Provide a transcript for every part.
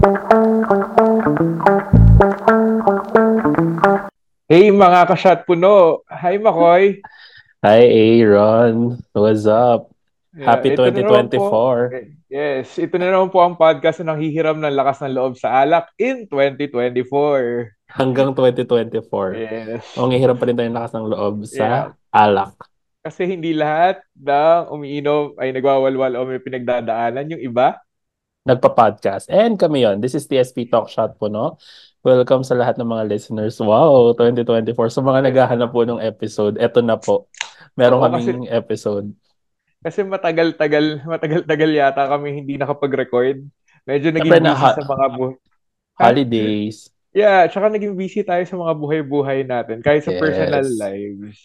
Hey mga ka-shot puno. Hi Makoy. Hi Aaron. What's up? Yeah, Happy ito na naman 2024. po- yes, ito na naman po ang podcast na nanghihiram ng lakas ng loob sa alak in 2024. Hanggang 2024. Yes. O ngihirap pa rin tayo ng lakas ng loob sa Yeah. alak. Kasi hindi lahat ng umiinom ay nagwawalwal o may pinagdadaanan. Yung iba, Nagpa-podcast. And kami yon. This is TSP Talk Shot po, no? Welcome sa lahat ng mga listeners. Wow, 2024. Sa mga naghahanap po ng episode, eto na po. Meron Oo, kaming episode. kasi matagal-tagal, matagal-tagal yata kami hindi nakapag-record. Medyo naging na busy ha- sa mga bu- Holidays. Yeah, tsaka naging busy tayo sa mga buhay-buhay natin. Kahit sa Yes. personal lives.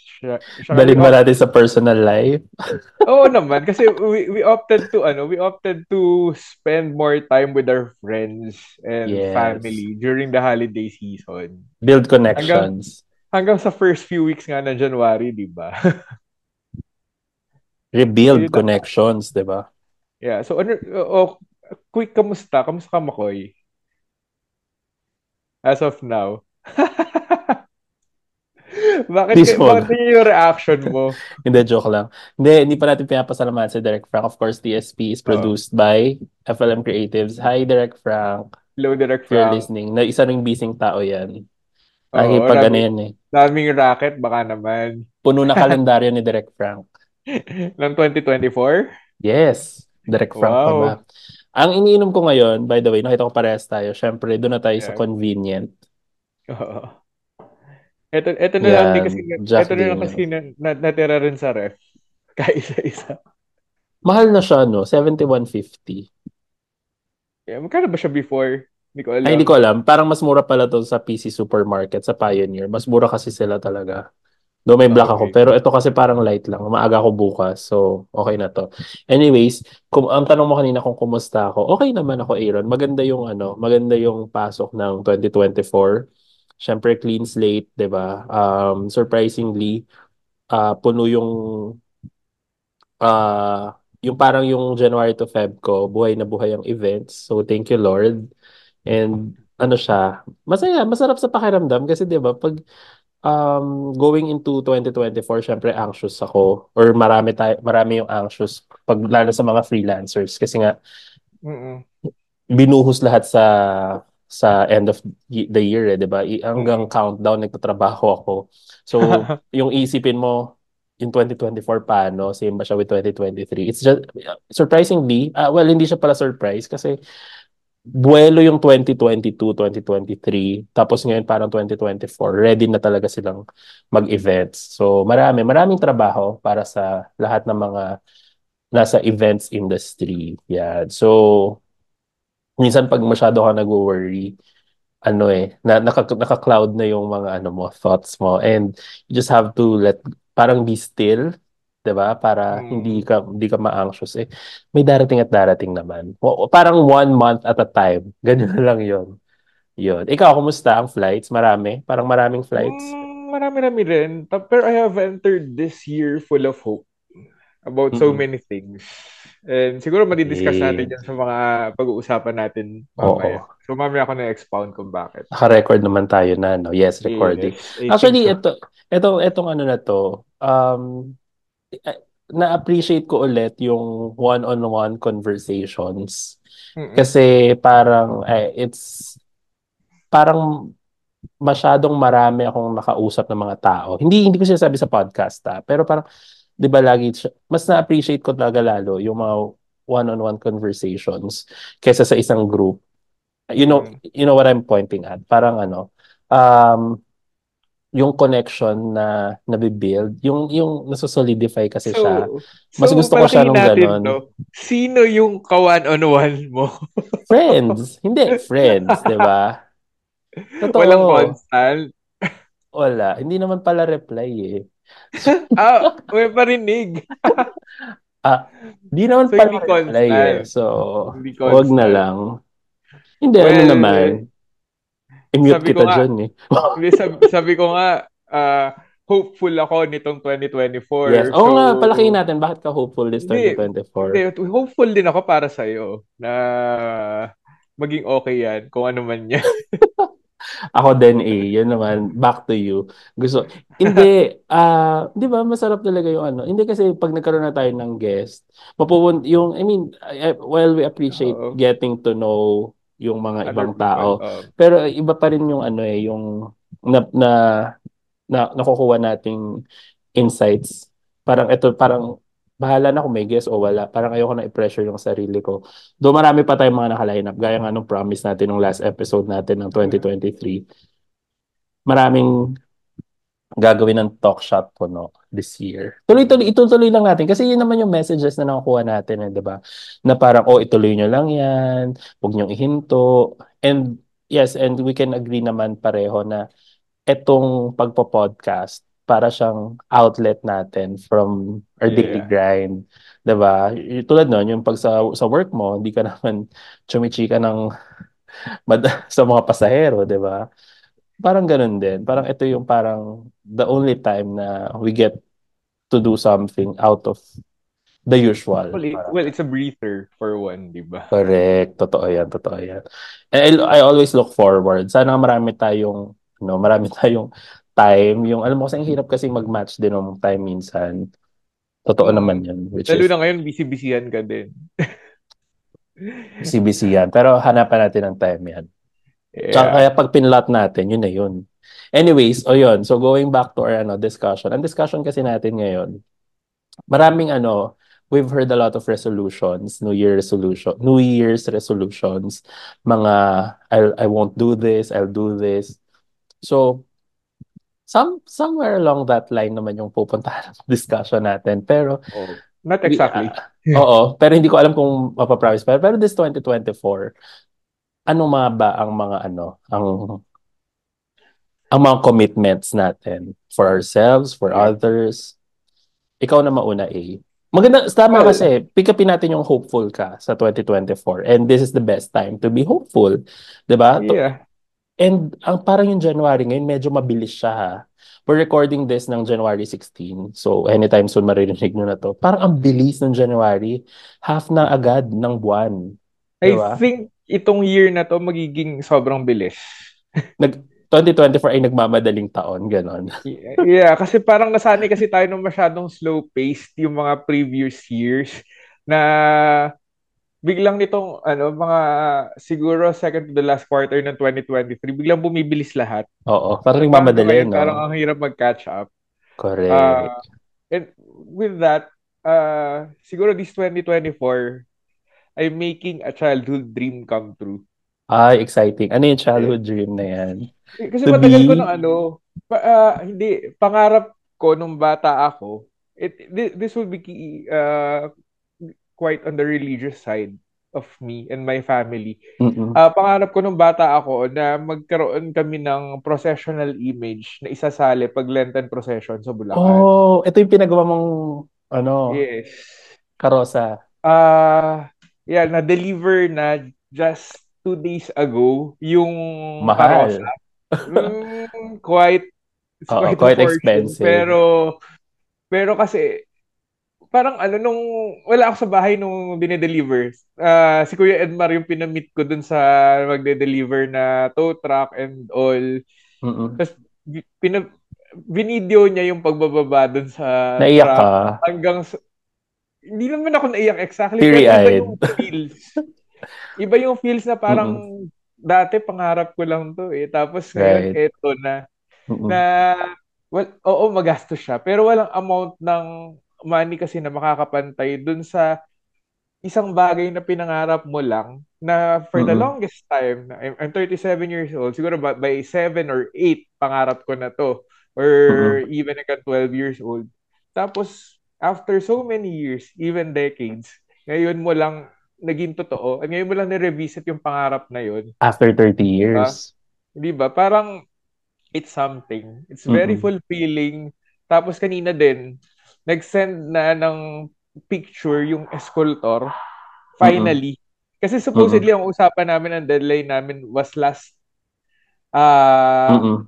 We ba natin sa personal life? Oo naman. Kasi we, we opted to, ano, we opted to spend more time with our friends and Yes. family during the holiday season. Build connections. Hanggang sa first few weeks nga ng January, di ba? Rebuild connections, di ba? yeah. So, ano, oh, quick, kamusta? Kamusta ka, Makoy? As of now. Bakit, Please hold. bakit yun yung reaction mo? Hindi, joke lang. Hindi, hindi pa natin pinapasalamat si Derek Frank. Of course, TSP is produced by FLM Creatives. Hi, Derek Frank. Hello, Direct If you're Frank. listening. Na isa ring busy tao yan. Oo, Ay, pag ano yan eh. Daming racket, baka naman. Puno na kalendaryo ni Derek Frank. Ng 2024? Yes, Derek Frank pa Wow. ba? Ang iniinom ko ngayon, by the way, nakita ko parehas tayo. Syempre, doon na tayo sa Yeah. convenient. Oo. Ito, ito na lang Yan, din kasi, Jack ito na lang kasi na, na, natira rin sa ref. Kaisa-isa. Mahal na siya, no? 71.50. Yeah, magkano ba siya before? Hindi ko alam. Ay, hindi ko alam. Parang mas mura pala to sa PC Supermarket, sa Pioneer. Mas mura kasi sila talaga. Though may black ako. Okay. Pero ito kasi parang light lang. Maaga ako bukas. So, okay na to. Anyways, kung ang tanong mo kanina kung kumusta ako, okay naman ako, Aaron. Maganda yung ano, maganda yung pasok ng 2024. Siyempre, clean slate, 'di ba? Um, surprisingly, ah, puno yung ah yung parang yung January to Feb ko, buhay na buhay ang events. So, thank you, Lord. And ano siya, masaya, masarap sa pakiramdam kasi 'di ba, pag um, going into 2024, syempre anxious ako or marami tayo, marami yung anxious pag lalo sa mga freelancers kasi nga Mm-mm. binuhos lahat sa sa end of the year, eh, 'di ba? Hanggang Mm. countdown nagtatrabaho ako. So, yung isipin mo yung 2024 paano, same ba siya with 2023? It's just surprisingly, ah, well, hindi siya pala surprise kasi buwelo yung 2022, 2023, tapos ngayon parang 2024, ready na talaga silang mag-events. So, marami, maraming trabaho para sa lahat ng mga nasa events industry. Yeah. So, minsan pag masyado ka nag-worry, ano eh, na, naka, naka-cloud na yung mga ano mo, thoughts mo. And you just have to let, parang be still, 'di ba? Para Mm. hindi ka hindi ka ma-anxious eh. May darating at darating naman. O- Parang one month at a time. Ganyan na lang 'yon. 'Yon. Ikaw, kumusta ang flights? Marami? Parang maraming flights. Mm, marami-rami rin. Pero I have entered this year full of hope about so Mm-mm. many things. And siguro madidiscuss Eh. natin yan sa mga pag-uusapan natin mamaya. So mamaya ako na-expound kung bakit. Naka-record naman tayo na, no? Yes, recording. Yes, Actually, so. ito, etong, etong ano na to, um, na-appreciate ko ulit yung one-on-one conversations. Mm-mm. Kasi parang, eh, it's, parang masyadong marami akong nakausap ng mga tao. Hindi, hindi ko sinasabi sa podcast, ha? Pero parang, di ba lagi, mas na-appreciate ko talaga lalo yung mga one-on-one conversations kaysa sa isang group. You know, Mm. you know what I'm pointing at? Parang ano, um, yung connection na nabibuild, yung yung nasa-solidify kasi siya. Mas gusto ko siya nung ganon. no? Sino yung ka-one-on-one mo? Friends, hindi friends, 'di ba? Totoo. Walang constant? Wala, hindi naman pala reply eh. ah, may parinig. Ah, hindi naman So, pala hindi reply eh. So, wag na lang. Hindi, ano Well, naman. I-mute sabi kita ko nga- dyan eh. Hindi, sabi, sabi ko nga, ah, hopeful ako nitong 2024. Yes. Oo So, nga, palakihin natin. Bakit ka hopeful this Hindi, 2024? Hindi, hopeful din ako para sa iyo na maging okay yan, kung ano man yan. Ako din eh, yun naman, back to you. Gusto, hindi, ah, di ba, masarap talaga yung ano. Hindi kasi pag nagkaroon na tayo ng guest, mapupunta, yung, I mean, I- I- while we appreciate Oo. getting to know yung mga Other ibang people. tao, oo. pero iba pa rin yung ano eh, yung na, na, na nakukuha nating insights. Parang ito, parang bahala na kung may guest o wala. Parang ayoko na i-pressure yung sarili ko. Do marami pa tayong mga nakaline up. Gaya nga nung promise natin nung last episode natin ng 2023. Maraming gagawin ng talk shop ko no this year. Tuloy-tuloy, itutuloy lang natin kasi yun naman yung messages na nakukuha natin, eh, 'di ba? Na parang oh, ituloy nyo lang 'yan, huwag niyo ihinto. And yes, and we can agree naman pareho na etong pagpo-podcast para siyang outlet natin from our daily Yeah. grind. 'Di ba? Tulad nun, yung pag sa, sa work mo, hindi ka naman chumichika ng mad- sa mga pasahero, 'di ba? Parang ganun din. Parang ito yung parang the only time na we get to do something out of the usual. Well, it- well, it's a breather for one, di ba? Correct. Totoo yan. Totoo yan. And I, I always look forward. Sana marami tayong, no, marami tayong time. Yung, alam mo kasi ang hirap kasi mag-match din ng time minsan. Totoo naman yun. Which Lalo is na ngayon, busy-busyhan ka din. CBC yan. Pero hanapan natin ng time yan. Tsaka Yeah. kaya pag pinlot natin, yun na yun. Anyways, o yun. So going back to our ano, discussion. Ang discussion kasi natin ngayon, maraming ano, we've heard a lot of resolutions, New Year resolution, New Year's resolutions, mga I'll, I won't do this, I'll do this. So some somewhere along that line naman yung pupuntahan ng discussion natin. Pero Oh, not we- exactly. ah, oo, pero hindi ko alam kung mapapromise. Pero, pero this 2024, ano mga ba ang mga ano, ang ang mga commitments natin for ourselves, for others. Ikaw na mauna, eh. Maganda, tama Well- kasi, pick upin natin yung hopeful ka sa 2024. And this is the best time to be hopeful. 'Di ba? Yeah. And ang parang yung January ngayon, medyo mabilis siya ha. We're recording this ng January 16. So anytime soon maririnig nyo na to. Parang ang bilis ng January. Half na agad ng buwan. I Diba? think itong year na to magiging sobrang bilis. Nag 2024 ay nagmamadaling taon, ganon. Yeah, kasi parang nasanay kasi tayo ng masyadong slow-paced yung mga previous years na biglang nitong ano mga siguro second to the last quarter ng 2023 biglang bumibilis lahat. Oo, parang nagmamadali, no? Parang ang hirap mag-catch up. Correct. Uh, and with that, uh, siguro this 2024, I'm making a childhood dream come true. Ay, exciting. Ano yung childhood dream na yan? Eh, Kasi To matagal be- ko ng ano, pa, ah, hindi, pangarap ko nung bata ako, it, thi- this will be uh, quite on the religious side of me and my family. Mm-mm. Ah, pangarap ko nung bata ako na magkaroon kami ng processional image na isasali pag Lenten procession sa Bulacan. Oh, ito yung pinagawa mong ano, Yes. karosa. Ah, yeah, na-deliver na just two days ago yung Mahal. karosa. Mm, quite it's Oo, quite, quite expensive. Pero pero kasi parang ano nung wala ako sa bahay nung dinedeliver. Ah, si Kuya Edmar yung pinamit ko dun sa magde-deliver na tow truck and all. Mm-mm. Tapos pina, binideo niya yung pagbababa dun sa Naiyak truck ka. hanggang hindi naman ako naiyak exactly pero iba Teary-eyed. yung feels. Iba yung feels na parang dati pangarap ko lang to eh. Tapos ngayon Right. eto na Mm-mm. na well, oo magastos siya pero walang amount ng money kasi na makakapantay dun sa isang bagay na pinangarap mo lang na for the Mm-mm. longest time I'm, I'm 37 years old siguro by, by 7 or 8 pangarap ko na to or even like 12 years old tapos after so many years even decades ngayon mo lang naging totoo at ngayon mo lang ni-revisit yung pangarap na yun After 30 years. Di ba? Parang it's something. It's very Mm-mm. fulfilling. Tapos kanina din, nag-send na ng picture yung escultor. Finally. Kasi supposedly ang usapan namin, ang deadline namin was last ah Mm-mm.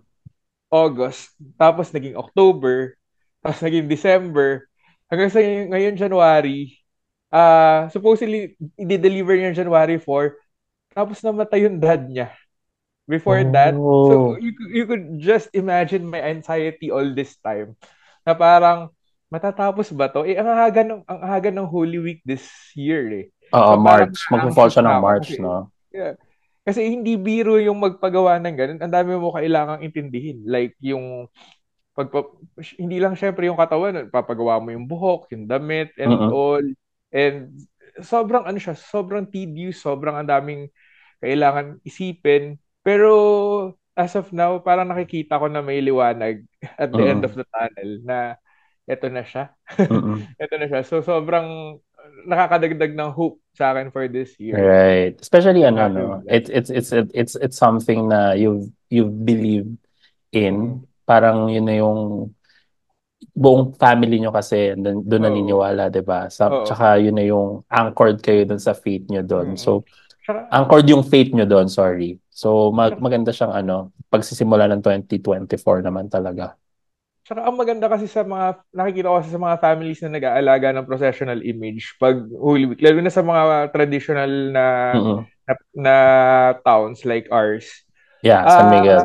August. Tapos naging October. Tapos naging December. Hanggang sa ngayon, January. ah supposedly, i-deliver niya January 4. tapos namatay yung dad niya. Before that, so Oh. you, you could just imagine my anxiety all this time. Na parang, matatapos ba to? Eh, ang haga ng, ang haga ng Holy Week this year eh. Oo, So March. Magpo-fall siya ng March, kasi, no? yeah. Kasi hindi biro yung magpagawa ng ganun. Ang dami mo kailangang intindihin. Like yung pagpa, hindi lang syempre yung katawan, papagawa mo yung buhok, yung damit, and Mm-mm. all. And sobrang ano siya, sobrang tedious, sobrang ang daming kailangan isipin. Pero as of now, parang nakikita ko na may liwanag at the end Mm-mm. of the tunnel na eto na siya. Mm-mm. eto na siya. So sobrang nakakadagdag ng hope sa akin for this year. Right. Especially ano no. It's it's it's it's it's something na you've you've believed in. Parang yun na yung buong family nyo kasi doon doon Oo. naniniwala, 'di ba? Sa Oo. tsaka yun na yung anchored kayo doon sa faith nyo doon. Mm-mm. So anchored yung faith nyo doon, sorry. So mag maganda siyang ano, pagsisimula ng 2024 naman talaga. Tsaka ang maganda kasi sa mga, nakikita ko kasi sa mga families na nag-aalaga ng processional image pag Holy Week, lalo na sa mga traditional na, Mm-mm. na, na towns like ours. Yeah, San Ah, Miguel.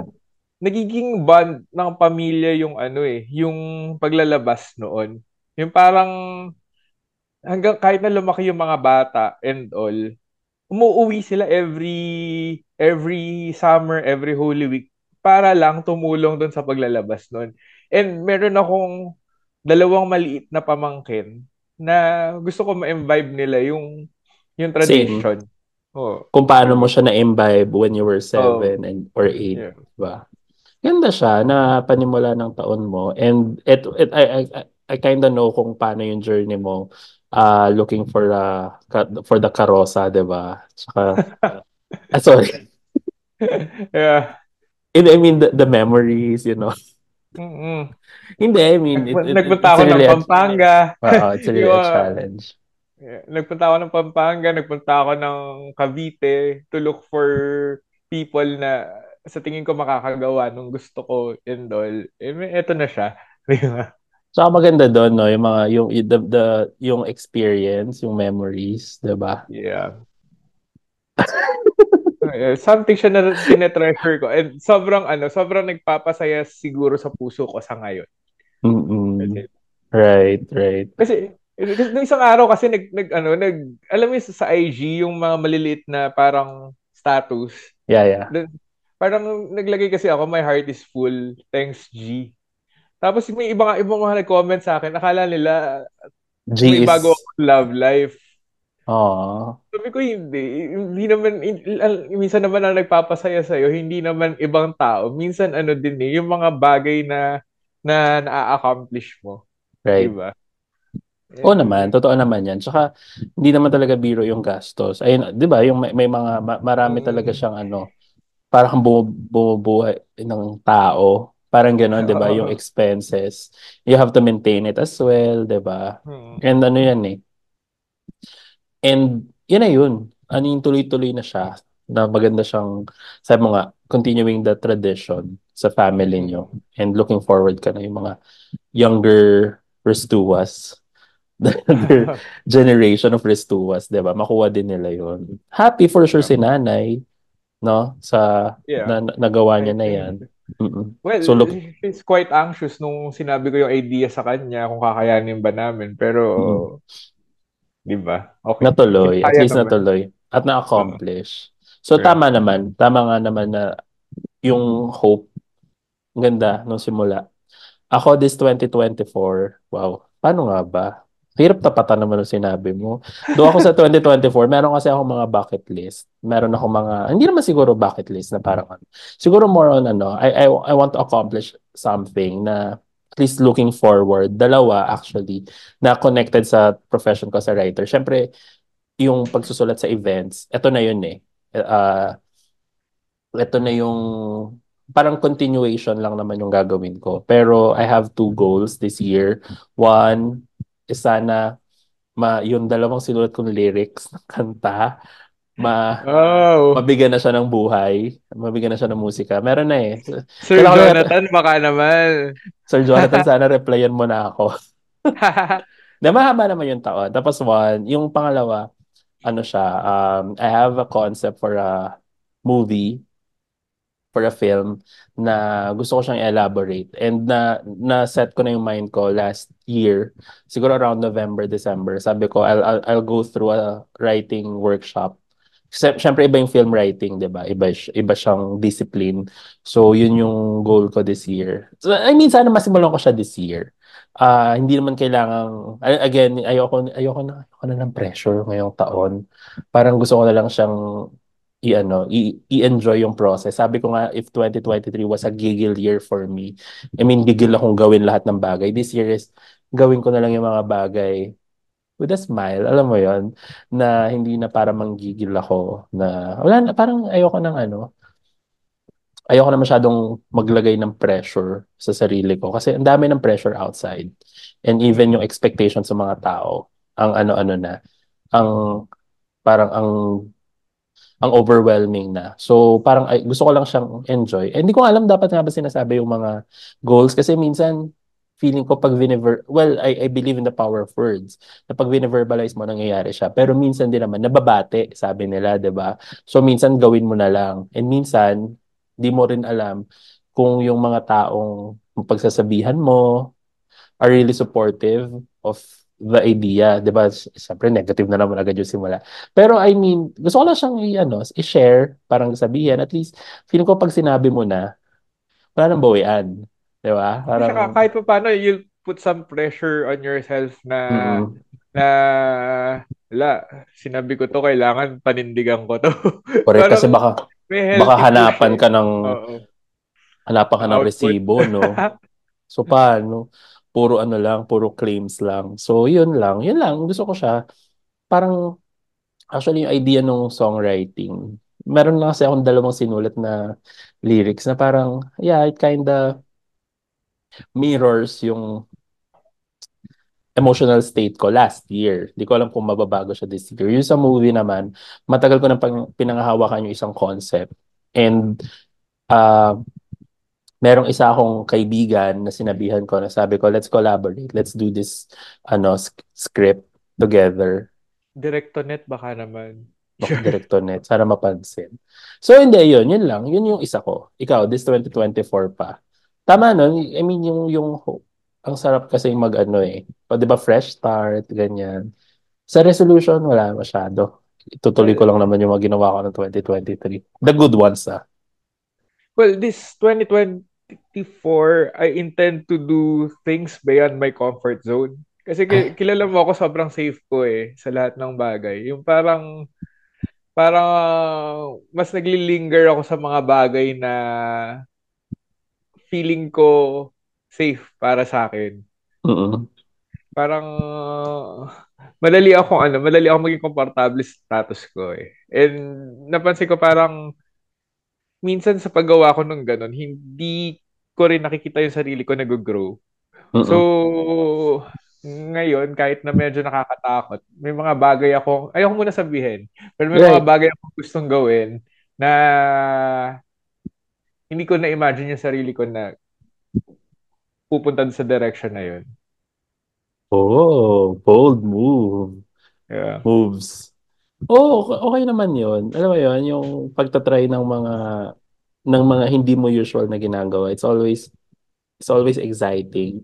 Nagiging bond ng pamilya yung ano eh, yung paglalabas noon. Yung parang hanggang kahit na lumaki yung mga bata and all, umuuwi sila every every summer, every Holy Week para lang tumulong doon sa paglalabas noon. And meron akong dalawang maliit na pamangkin na gusto ko ma-imbibe nila yung yung tradition. Oh, Kung paano mo siya na-imbibe when you were seven Oh. and or eight, yeah. ba? Ganda siya na panimula ng taon mo and it, it I I I kind of know kung paano yung journey mo uh looking for uh for the karosa, 'di ba? Tsaka ah, sorry. yeah. And I mean the, the memories, you know. Mm-mm. Hindi, I mean it, it, Nagpunta ako ng really a, Pampanga. Oo, it's really a ah, challenge. Yeah. Nagpunta ako ng Pampanga, nagpunta ako ng Cavite to look for people na sa tingin ko makakagawa nung gusto ko and all. Eh, eto na siya. Di ba? Saka maganda doon, no, yung mga yung the, the yung experience, yung memories, 'di ba? yeah. Something siya na tinetreasure ko. And sobrang ano, sobrang nagpapasaya siguro sa puso ko sa ngayon. Mm-mm. Right, right. kasi kasi nung isang araw kasi nag, nag ano nag alam mo sa IG yung mga maliliit na parang status Yeah, yeah. Dun- parang naglagay kasi ako, my heart is full, thanks G. Tapos may ibang ibang mga nag-comment sa akin, akala nila G may is bago akong love life. Aw. Sabi ko hindi, hindi naman minsan naman ang nagpapasaya sa hindi naman ibang tao. Minsan ano din eh, yung mga bagay na na na-accomplish mo, Right. 'di ba? Oo naman, totoo naman 'yan. Tsaka hindi naman talaga biro yung gastos. Ayun, 'di ba, yung may, may mga ma- marami Mm. talaga siyang ano, parang bumubuhay ng tao. Parang gano'n, 'di ba, yung expenses. You have to maintain it as well, 'di ba? Hmm. And ano 'yan eh. And yun na yun. Ano yung tuloy-tuloy na siya na maganda siyang, sabi mo nga, continuing the tradition sa family nyo and looking forward ka na yung mga younger Restuas, the younger generation of Restuas, di ba? Makuha din nila yun. Happy for sure si nanay, no? Sa Yeah. na, na- nagawa niya na yan. Mm-mm. Well, So, look- she's quite anxious nung sinabi ko yung idea sa kanya kung kakayanin ba namin. Pero, di ba? Okay. Natuloy, at Kaya least naman. natuloy. At na-accomplish. So Yeah. tama naman, tama nga naman na yung hope, ganda nung simula. Ako this 2024, wow, paano nga ba? Hirap tapatan naman ang sinabi mo. Do ako sa 2024, meron kasi ako mga bucket list. Meron ako mga, hindi naman siguro bucket list na parang ano. Siguro more on ano, I, I, I want to accomplish something na at least looking forward. Dalawa actually, na connected sa profession ko sa writer. Siyempre, yung pagsusulat sa events, eto na yun eh. Uh, ito na yung parang continuation lang naman yung gagawin ko. Pero I have two goals this year. One is sana ma yung dalawang sinulat kong lyrics ng kanta ma Oh, mabigyan na siya ng buhay, mabigyan na siya ng musika. Meron na eh. Sir Kailangan ko na- Jonathan, baka naman. Sir Jonathan, sana replyan mo na ako. Na mahaba naman yung taon. Tapos one, yung pangalawa, ano siya, um, I have a concept for a movie for a film na gusto ko siyang elaborate and na na set ko na yung mind ko last year siguro around November December sabi ko I'll I'll, I'll go through a writing workshop Siyempre, iba yung film writing, di ba? Iba, iba siyang discipline. So, yun yung goal ko this year. So, I mean, sana masimulan ko siya this year. Uh, hindi naman kailangan, again, ayoko, ayoko na, ayoko na ng pressure ngayong taon. Parang gusto ko na lang siyang i-ano, i-enjoy yung process. Sabi ko nga, if 2023 was a giggle year for me, I mean, gigil akong gawin lahat ng bagay. This year is, gawin ko na lang yung mga bagay with a smile, alam mo yon na hindi na para manggigil ako, na, wala na, parang ayoko ng ano, ayoko na masyadong maglagay ng pressure sa sarili ko kasi ang dami ng pressure outside. And even yung expectation sa mga tao, ang ano-ano na, ang parang ang ang overwhelming na. So, parang ay, gusto ko lang siyang enjoy. Eh, hindi ko alam dapat nga ba sinasabi yung mga goals. Kasi minsan feeling ko pag vinever well I I believe in the power of words. Na pag vineverbalize mo nangyayari siya. Pero minsan din naman nababate sabi nila 'di ba? So minsan gawin mo na lang. And minsan di mo rin alam kung yung mga taong pagsasabihan mo are really supportive of the idea, 'di ba? Siyempre negative na naman agad yung simula. Pero I mean, gusto ko lang siyang i-ano, i-share, parang sabihin at least feeling ko pag sinabi mo na wala nang bawian. 'Di ba? Parang Saka kahit pa paano you'll put some pressure on yourself na mm-hmm. na la, sinabi ko to kailangan panindigan ko to. Correct kasi baka baka hanapan ka ng Uh-oh. hanapan ka ng resibo, no? so paano? Puro ano lang, puro claims lang. So, yun lang. Yun lang. Gusto ko siya. Parang, actually, yung idea ng songwriting, meron lang kasi akong dalawang sinulat na lyrics na parang, yeah, it kinda mirrors yung emotional state ko last year. Di ko alam kung mababago siya this year. Yung sa movie naman, matagal ko nang pinangahawakan yung isang concept. And uh, merong isa akong kaibigan na sinabihan ko na sabi ko, let's collaborate. Let's do this ano script together. Directonet baka naman. Baka Directonet. Sana mapansin. So, hindi, yun. Yun lang. Yun yung isa ko. Ikaw, this 2024 pa. Tama no? I mean, yung, yung ang sarap kasi mag ano eh. O, di ba, fresh start, ganyan. Sa resolution, wala masyado. Itutuloy ko lang naman yung mga ginawa ko ng 2023. The good ones, ah. Well, this 2020, 24, I intend to do things beyond my comfort zone. Kasi ki- kilala mo ako sobrang safe ko eh sa lahat ng bagay. Yung parang parang mas naglilinger ako sa mga bagay na feeling ko safe para sa akin. Oo. Parang madali ako ano, madali ako maging komportable sa status ko eh. And napansin ko parang minsan sa paggawa ko ng ganun, hindi ko rin nakikita yung sarili ko nag-grow. Uh-uh. So, ngayon, kahit na medyo nakakatakot, may mga bagay ako, ayoko muna sabihin, pero may right. mga bagay akong gustong gawin na hindi ko na-imagine yung sarili ko na pupunta sa direction na yun. Oh, bold move. Yeah. Moves. Oh, okay naman yun. Alam mo yun, yung pagtatry ng mga ng mga hindi mo usual na ginagawa. It's always it's always exciting.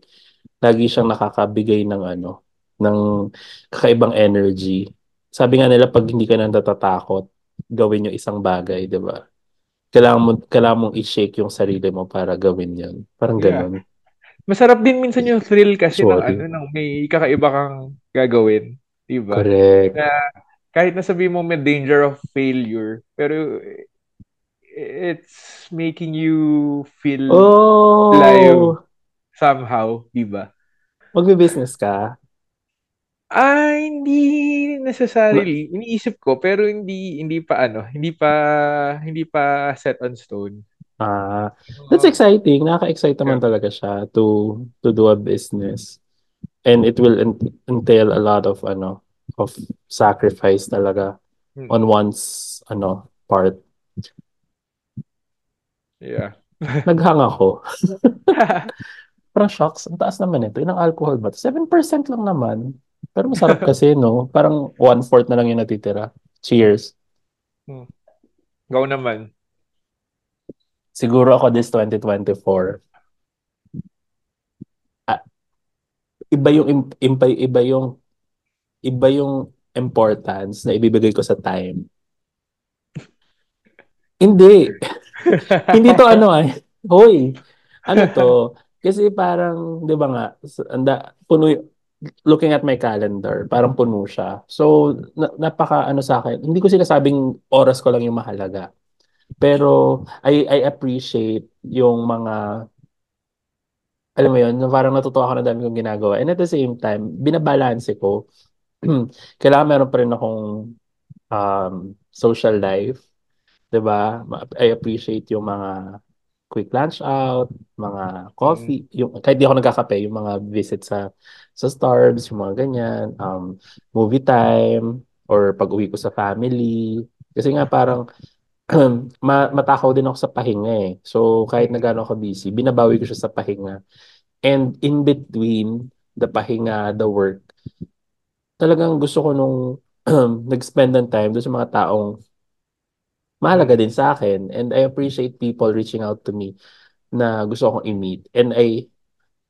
Lagi siyang nakakabigay ng ano, ng kakaibang energy. Sabi nga nila pag hindi ka nang natatakot, gawin yung isang bagay, 'di ba? Kailangan mo kailangan mong i-shake yung sarili mo para gawin 'yan. Parang yeah. ganoon. Masarap din minsan yung thrill kasi Sorry. ng ano ng may kakaiba kang gagawin, 'di ba? Correct. Na kahit na sabi mo may danger of failure, pero it's making you feel oh. alive somehow, di ba? Magbe-business ka? Ah, hindi necessarily. Iniisip ko pero hindi hindi pa ano, hindi pa hindi pa set on stone. Ah, that's exciting. Nakaka-excite naman yeah. talaga siya to to do a business. And it will entail a lot of ano of sacrifice talaga hmm. on one's ano part. Yeah. Naghang ako. Parang shocks. Ang taas naman ito. Ilang alcohol ba? 7% lang naman. Pero masarap kasi, no? Parang one-fourth na lang yung natitira. Cheers. Hmm. Go naman. Siguro ako this 2024. Ah, iba yung iba, iba yung iba yung importance na ibibigay ko sa time. Hindi. Hindi to ano ay. Hoy. Ano to? Kasi parang, 'di ba nga, anda puno looking at my calendar, parang puno siya. So, na, napaka ano sa akin. Hindi ko sinasabing oras ko lang yung mahalaga. Pero I I appreciate yung mga alam mo yun, parang natutuwa ako na dami kong ginagawa. And at the same time, binabalanse ko. Kailangan meron pa rin akong um, social life. 'Di ba? I appreciate yung mga quick lunch out, mga Mm, coffee, yung kahit di ako nagkakape, yung mga visit sa sa Starbucks, yung mga ganyan, um, movie time, or pag-uwi ko sa family. Kasi nga parang ma matakaw din ako sa pahinga eh. So kahit na mm, gaano ako busy, binabawi ko siya sa pahinga. And in between the pahinga, the work, talagang gusto ko nung nag-spend ng time doon sa mga taong mahalaga din sa akin. And I appreciate people reaching out to me na gusto akong i-meet. And I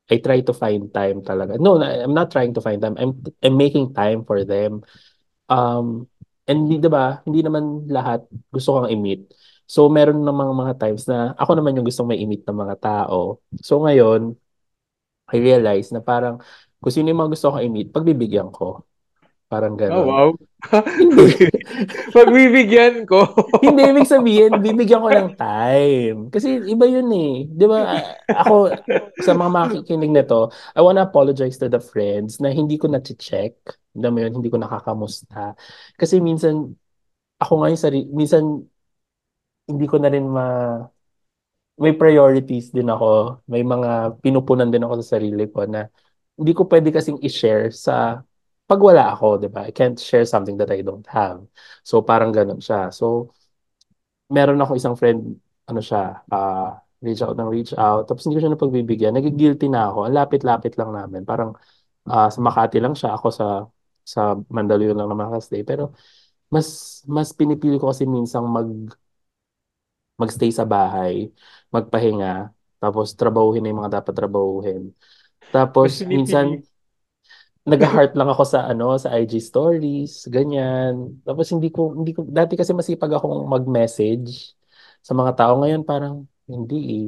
I try to find time talaga. No, I'm not trying to find time. I'm I'm making time for them. Um and hindi 'di ba, hindi naman lahat gusto kang i-meet. So meron namang mga times na ako naman yung gustong may i-meet ng mga tao. So ngayon, I realize na parang kung sino yung mga gusto kong i-meet, pagbibigyan ko. Parang Oh, ganon. wow. Hindi. Pagbibigyan ko. Hindi, ibig sabihin, bibigyan ko ng time. Kasi iba yun eh. Di ba, ako, sa mga makikinig nito, I wanna apologize to the friends na hindi ko na-check. Alam mo yun, hindi ko nakakamusta. Kasi minsan, ako nga yung sarili, minsan, hindi ko na rin ma... May priorities din ako. May mga pinupunan din ako sa sarili ko na hindi ko pwede kasing i-share sa pag wala ako, di ba? I can't share something that I don't have. So, parang ganun siya. So, meron ako isang friend, ano siya, ah, reach out ng reach out. Tapos hindi ko siya napagbibigyan. Nagigilty na ako. Ang lapit-lapit lang namin. Parang ah, sa Makati lang siya. Ako sa sa Mandaluyong lang naman nakastay. Pero mas mas pinipili ko kasi minsang mag magstay sa bahay, magpahinga, tapos trabahuhin na yung mga dapat trabahuhin. Tapos minsan nag-heart lang ako sa ano sa IG stories, ganyan. Tapos hindi ko hindi ko dati kasi masipag akong mag-message sa mga tao ngayon parang hindi eh.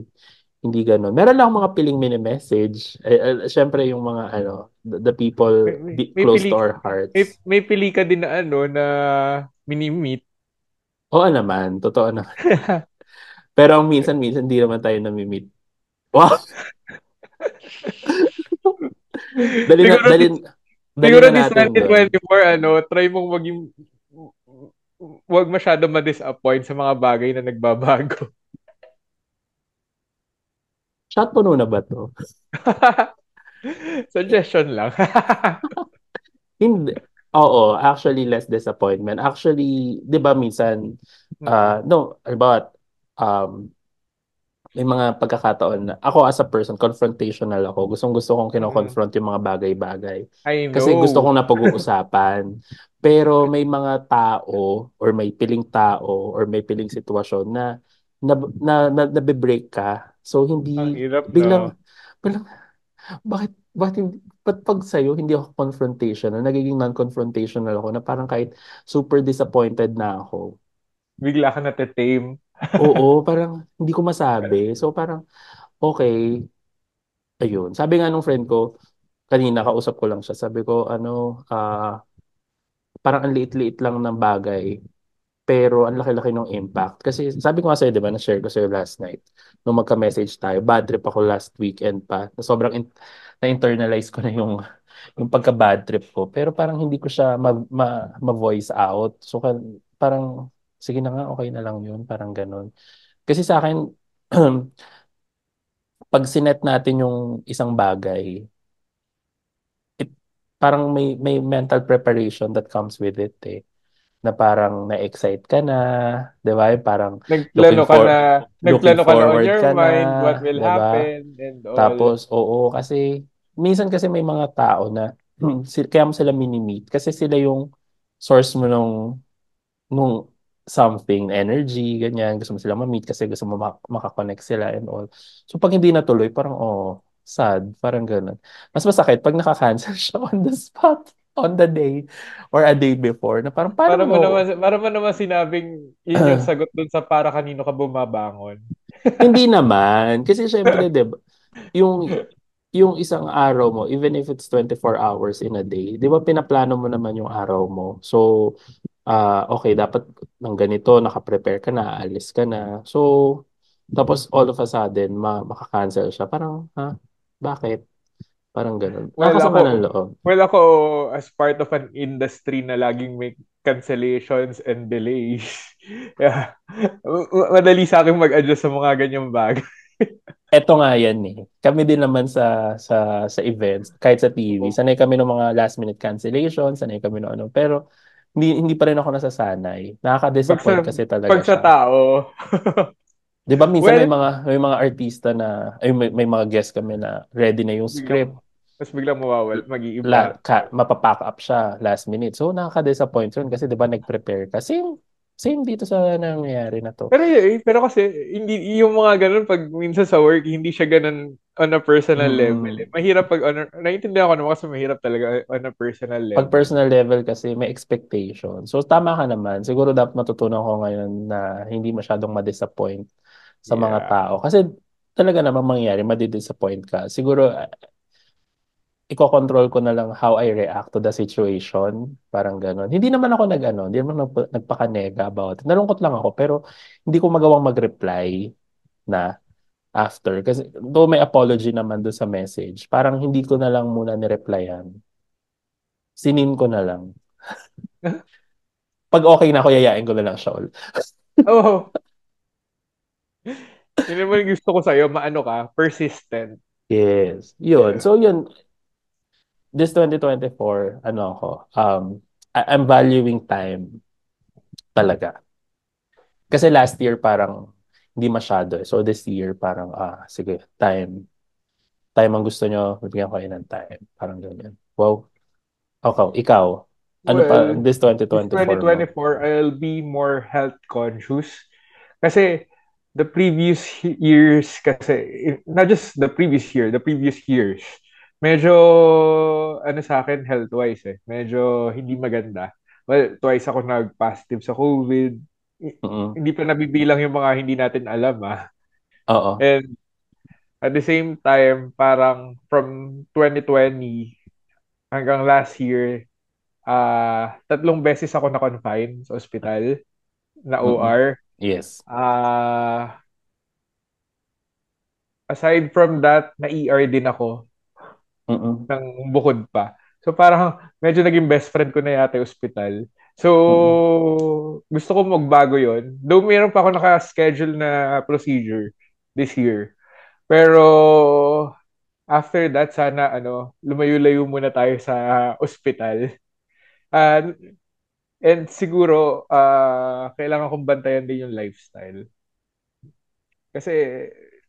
Hindi ganoon. Meron lang mga piling mini-message. Eh, eh, syempre yung mga ano, the, the people May, may, be may close pili to our may, hearts. may pili ka din na ano na mini-meet. Oo naman, totoo naman. Pero minsan-minsan hindi naman tayo nami-meet. Wow, dali na siguro dali dali siguro na natin doon. 2024 ano, try mong maging wag masyado ma-disappoint sa mga bagay na nagbabago. Shot puno na ba to? Suggestion lang. Hindi. Oo, actually less disappointment. Actually, 'di ba minsan uh no, about um may mga pagkakataon na ako as a person confrontational ako. Gustong-gusto kong mm. kino-confront yung mga bagay-bagay. Kasi gusto kong napag-uusapan. Pero may mga tao or may piling tao or may piling sitwasyon na na na, na nabe-break ka. So hindi hirap, no? biglang bakit bakit hindi ba't pag sa'yo hindi ako confrontational, nagiging non-confrontational ako na parang kahit super disappointed na ako. Bigla ka na-tame. Oo, parang hindi ko masabi. So parang okay, ayun. Sabi nga nung friend ko, kanina kausap ko lang siya. Sabi ko, ano, ah, parang ang liit-liit lang ng bagay, pero ang laki-laki ng impact. Kasi sabi ko nga sa'yo, di ba, na-share ko sa'yo last night, nung magka-message tayo, bad trip ako last weekend pa. Na sobrang in- na-internalize ko na yung, yung pagka-bad trip ko. Pero parang hindi ko siya ma- ma- ma-voice out. So kan- parang, sige na nga, okay na lang yun. Parang ganun. Kasi sa akin, pag sinet natin yung isang bagay, it, parang may may mental preparation that comes with it eh. Na parang na-excite ka na, 'di ba? Parang Nagplano ka na, for looking nagplano ka na on your ka na, mind, what will 'di ba? happen, and all. Tapos oo kasi minsan kasi may mga tao na kaya mo sila mini-meet kasi sila yung source mo nung nung something, energy, ganyan. Gusto mo sila ma-meet kasi gusto mo mak- makakonect sila and all. So pag hindi natuloy, parang oh, sad, parang ganun. Mas masakit pag nakaka-cancel siya on the spot, on the day, or a day before, na parang Para paano mo mo, naman, para mo naman sinabing yun yung sagot dun sa para kanino ka bumabangon. hindi naman. Kasi syempre, di ba, yung, yung isang araw mo, even if it's 24 hours in a day, di ba pinaplano mo naman yung araw mo. So, ah okay, dapat ng ganito, nakaprepare ka na, aalis ka na. So, tapos all of a sudden, ma maka-cancel siya. Parang, ha? Bakit? Parang ganun. Well, Nakakasama ako, ng loob. well, ako as part of an industry na laging may cancellations and delays. Yeah. Madali sa akin mag-adjust sa mga ganyang bagay. Eto nga yan eh. Kami din naman sa sa sa events, kahit sa TV, sanay kami ng mga last minute cancellation, sanay kami ng ano. Pero hindi hindi pa rin ako nasasanay. Pag sa, Nakaka-disappoint kasi talaga pag sa siya. tao. 'Di ba minsan may well, mga may mga artista na ay may, may mga guest kami na ready na yung script, mas biglang mawawal, la, mag-iiba. ka, mapapack up siya last minute. So nakaka-disappoint yun kasi 'di ba nag-prepare ka. Same same dito sa nangyayari na to. Pero eh, pero kasi hindi yung mga ganun pag minsan sa work hindi siya ganun on a personal level. Eh. Mahirap pag on a, naiintindihan ko naman kasi mahirap talaga on a personal Pag level. personal level kasi may expectation. So tama ka naman. Siguro dapat matutunan ko ngayon na hindi masyadong ma-disappoint sa mga Yeah. tao. Kasi talaga naman mangyayari, madi-disappoint ka. Siguro iko-control ko na lang how I react to the situation. Parang gano'n. Hindi naman ako nag-ano, hindi naman nagpa- nagpakanega about it. Nalungkot lang ako, pero hindi ko magawang mag-reply na after. Kasi though may apology naman doon sa message, parang hindi ko na lang muna ni-replyan. Sinin ko na lang. Pag okay na ako, yayain ko na lang siya ulit. Oh, yun naman yung gusto ko sa'yo, maano ka, persistent. Yes. Yun. So yun, this 2024, ano ako, um, I- I'm valuing time talaga. Kasi last year parang hindi masyado eh. So this year parang, ah, sige, time. Time ang gusto nyo, bibigyan ko kayo ng time. Parang ganyan. Wow. Okay, ikaw. Ano pa Well, this this 2024 mo? 2024, I'll be more health conscious. Kasi the previous years, kasi, not just the previous year, the previous years, medyo, ano sa akin, health-wise eh, medyo hindi maganda. Well, twice ako nag-positive sa COVID. Mm-mm. Hindi pa nabibilang yung mga hindi natin alam ah. Oo. And at the same time, parang from 2020 hanggang last year, ah tatlong beses ako na-confine sa ospital, na. OR. Yes. Ah, aside from that, na-ER din ako Mm-mm. ng bukod pa. So parang medyo naging best friend ko na yata yung ospital. So Mm-mm. gusto ko magbago yon. Though meron pa ako naka-schedule na procedure this year. Pero after that, sana ano, lumayo-layo muna tayo sa ospital. And, and siguro, ah kailangan kong bantayan din yung lifestyle. Kasi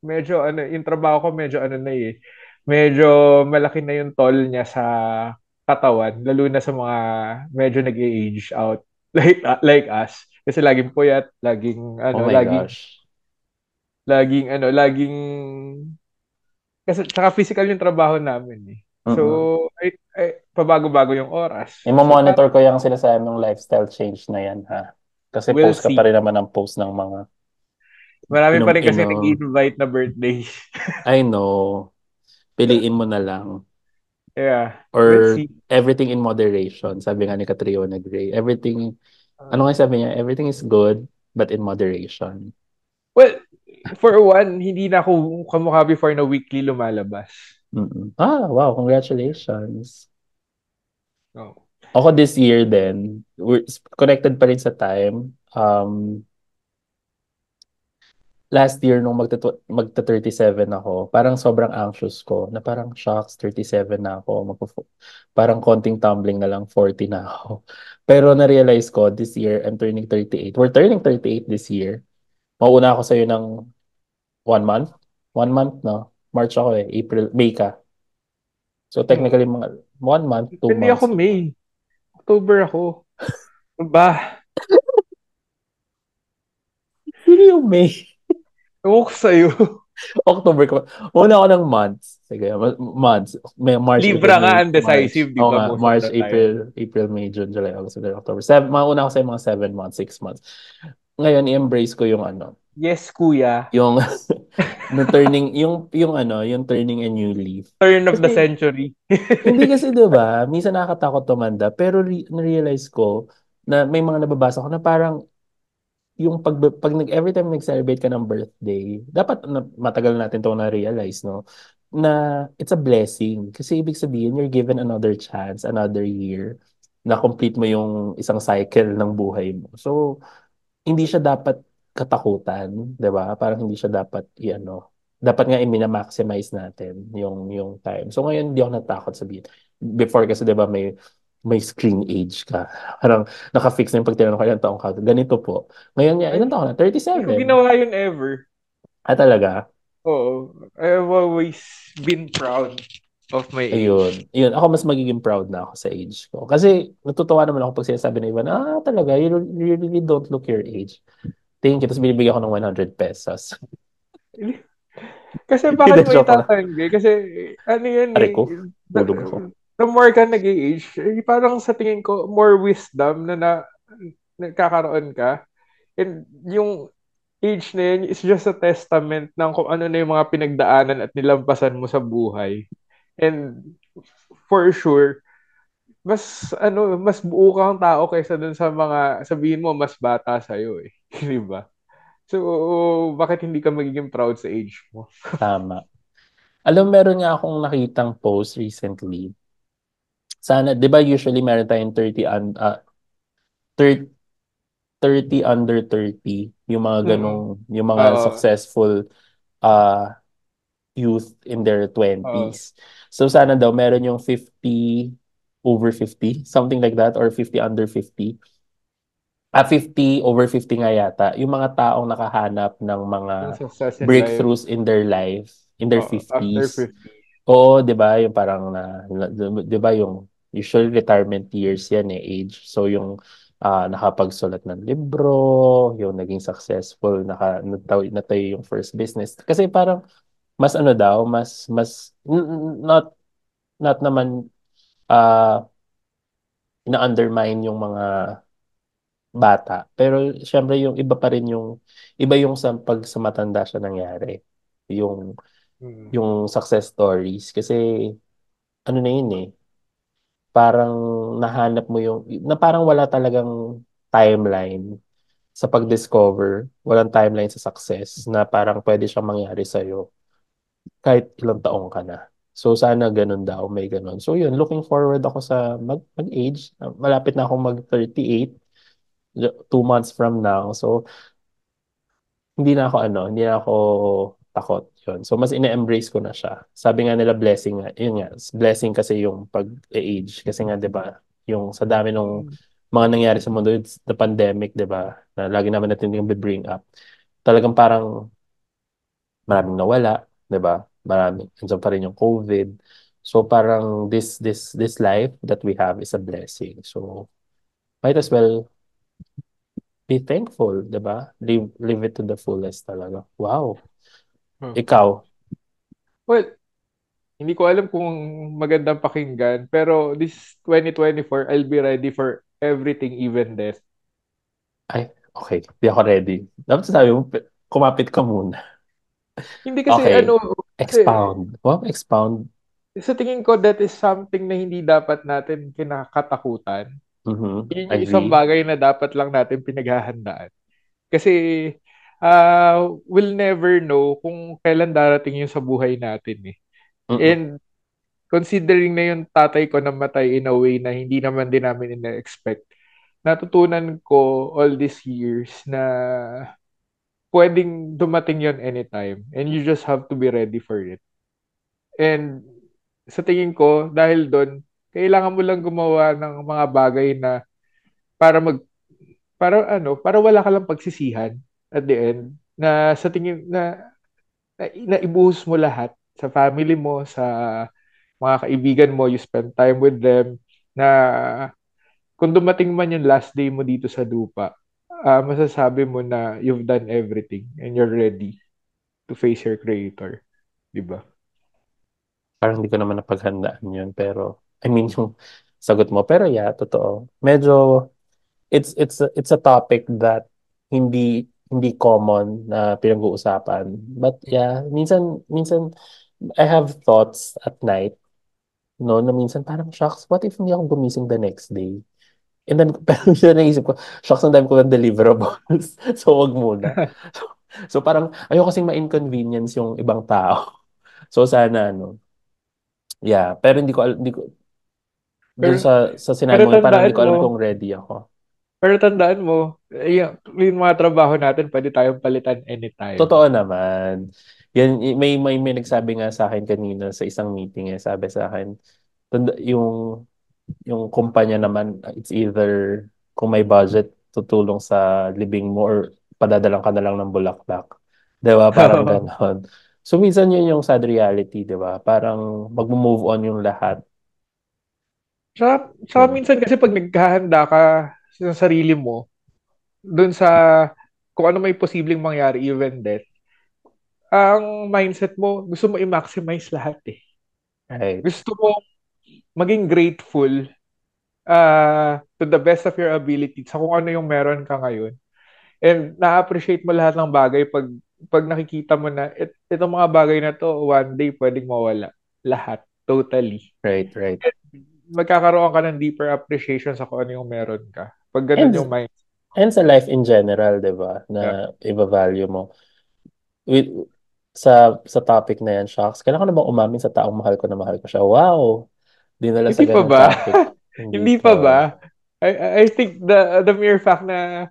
medyo ano, yung trabaho ko medyo ano na eh. Medyo malaki na yung toll niya sa katawan, lalo na sa mga medyo nag-age out like like us. Kasi laging puyat, laging Oh ano, my laging gosh. laging ano, laging kasi tsaka physical yung trabaho namin eh. So, Mm-mm. ay, ay pabago-bago yung oras. So, Imo-monitor parang ko yung sinasabi mong lifestyle change na yan, ha? Kasi we'll post ka pa see. rin naman ng post ng mga Marami pa rin kasi nag-invite na birthdays. I know. Piliin mo na lang. Yeah, Or everything in moderation. Sabi nga ni Catriona Gray. Everything, ano Uh, nga sabi niya? Everything is good, but in moderation. well, for one, hindi na ako kamukha before na weekly lumalabas. Mm-mm. Ah, wow. Congratulations. No. Ako this year then, we're connected pa rin sa time. Um, last year nung magta magta 37 ako, parang sobrang anxious ko na parang shocks 37 na ako, magpo parang konting tumbling na lang 40 na ako. Pero na-realize ko this year I'm turning 38. We're turning 38 this year. Mauna ako sa iyo ng one month. One month, no? March ako eh. April, May ka. So Hmm. technically mga one month, two Hindi ako months. May. October ako. Ba? Sino yung May? Ewan ko sa'yo. October ko. Una ako ng months. Sige, months. May March, Libra April, nga May, undecisive, March. di ba? March, the. April, April, May, June, July, August, September, October. Seven, mga una ko sa mga seven months, six months. Ngayon, i-embrace ko yung ano, Yes, kuya. yung no turning yung yung ano, yung turning a new leaf. Turn of the Kasi- century. Hindi kasi 'di ba, minsan nakakatakot tumanda, pero re- na-realize ko na may mga nababasa ko na parang yung pag, pag nag, every time nag-celebrate ka ng birthday, dapat na, matagal natin to na-realize, no? Na it's a blessing. Kasi ibig sabihin, you're given another chance, another year, na complete mo yung isang cycle ng buhay mo. So, hindi siya dapat katakutan, 'di ba? Parang hindi siya dapat i-ano. Dapat nga i-maximize natin yung yung time. So ngayon hindi ako natakot sabihin. Before kasi 'di ba may may screen age ka. Parang naka-fix na yung pag tinanong ko ilang taong ka. Ganito po. Ngayon nga, ilang taon na? Hindi ko 37. ginawa yun ever. Ah, talaga? Oo. I've always been proud of my age. Ayun. Ayun. Ako mas magiging proud na ako sa age ko. Kasi natutuwa naman ako pag sinasabi ng iba na, ah, talaga, you, you really don't look your age. Thank you. Tapos binibigyan ako ng 100 pesos. Kasi bakit mo itatanggi? Kasi ano yan Aray eh. ko. Tulog ako. The more ka nag-age, eh, parang sa tingin ko, more wisdom na, na nagkakaroon ka. And yung age na yun is just a testament ng kung ano na yung mga pinagdaanan at nilampasan mo sa buhay. And for sure, mas ano, mas buo kang tao kaysa dun sa mga sabihin mo mas bata sa iyo eh, 'di ba? So, bakit hindi ka magiging proud sa age mo? Tama. Alam, meron nga akong nakitang post recently. Sana, di ba usually meron tayong 30 and uh, 30, 30 under 30, yung mga ganong, yung mga Oo. successful uh, youth in their 20s. So sana daw meron yung 50 over 50, something like that, or 50 under 50. Ah, 50 over 50 nga yata. Yung mga taong nakahanap ng mga in breakthroughs in their life, in their life. After 50s. 50. Oo, 'di ba? Yung parang na, na 'di ba yung usual retirement years yan eh, age. So yung ah, nakapagsulat ng libro, yung naging successful, naka natayo, natayo yung first business. Kasi parang mas ano daw, mas mas not not naman ah na-undermine yung mga bata. Pero syempre yung iba pa rin yung iba yung sa pag sa matanda siya nangyari. Yung Mm. yung success stories kasi ano na yun eh parang nahanap mo yung na parang wala talagang timeline sa pag-discover. Walang timeline sa success na parang pwede siyang mangyari sa'yo kahit ilang taong ka na. So sana ganun daw may ganun. So yun looking forward ako sa mag, mag-age. Malapit na akong mag 38 two months from now. So hindi na ako ano, hindi na ako takot yun. So, mas ine-embrace ko na siya. Sabi nga nila blessing nga, yun nga, blessing kasi yung pag-age. Kasi nga, di ba, yung sa dami ng mga nangyari sa mundo, it's the pandemic, di ba, na lagi naman natin yung bring up. Talagang parang maraming nawala, di ba? Maraming, andyan pa rin yung COVID. So, parang this, this, this life that we have is a blessing. So, might as well be thankful, di ba? Live, live it to the fullest talaga. Wow. Hmm. Ikaw, Well, hindi ko alam kung magandang pakinggan, pero this 2024, I'll be ready for everything, even death. ay, okay, di ako ready. Dapat sabi mo, kumapit ka muna. Hindi kasi Okay. ano, kasi Expound. Wow, expound. sa tingin ko that is something na hindi dapat natin kinakatakutan. Mhm. Yun yung isang bagay na dapat lang natin pinaghahandaan. Kasi uh, we'll never know kung kailan darating yun sa buhay natin eh. Mm-mm. And considering na yung tatay ko namatay in a way na hindi naman din namin ina-expect, natutunan ko all these years na pwedeng dumating yon anytime and you just have to be ready for it. And sa tingin ko, dahil doon, kailangan mo lang gumawa ng mga bagay na para mag para ano, para wala ka lang pagsisihan at the end na sa tingin na na, na ibuhos mo lahat sa family mo, sa mga kaibigan mo, you spend time with them, na kung dumating man yung last day mo dito sa lupa, uh, masasabi mo na you've done everything and you're ready to face your creator. Di ba? Parang hindi ko naman napaghandaan yun. Pero, I mean, yung sagot mo. Pero yeah, totoo. Medyo, it's, it's, it's a topic that hindi hindi common na pinag-uusapan. But yeah, minsan, minsan, I have thoughts at night, no, na minsan parang, shocks, what if hindi ako gumising the next day? And then, pero minsan naisip ko, shocks, ang dami ko ng deliverables. so, wag muna. So, so parang, ayoko kasing ma-inconvenience yung ibang tao. So, sana, ano, yeah, pero hindi ko, hindi ko, dun sa, sa sinabi mo, parang hindi ko alam mo, kung ready ako. Pero tandaan mo, yung, yung mga trabaho natin, pwede tayong palitan anytime. Totoo naman. Yan, may, may, may nagsabi nga sa akin kanina sa isang meeting, eh, sabi sa akin, tanda, yung, yung kumpanya naman, it's either kung may budget, tutulong sa living mo or padadalang ka na lang ng bulaklak. Di ba? Parang ganon. So, minsan yun yung sad reality, di ba? Parang mag-move on yung lahat. Sa, sa hmm. minsan kasi pag naghahanda ka sa sarili mo dun sa kung ano may posibleng mangyari even death ang mindset mo gusto mo i-maximize lahat eh. Right. gusto mo maging grateful uh, to the best of your ability sa kung ano yung meron ka ngayon. And na-appreciate mo lahat ng bagay pag pag nakikita mo na it, itong mga bagay na to one day pwedeng mawala lahat totally. Right right. And magkakaroon ka ng deeper appreciation sa kung ano yung meron ka pag ganun and, yung mind. And sa life in general, di ba? Na yeah. iba-value mo. With, sa sa topic na yan, Shocks, kailangan ko na bang umamin sa taong mahal ko na mahal ko siya? Wow! Dinala sa pa ba? topic. Hindi, Hindi pa ba? I, I think the the mere fact na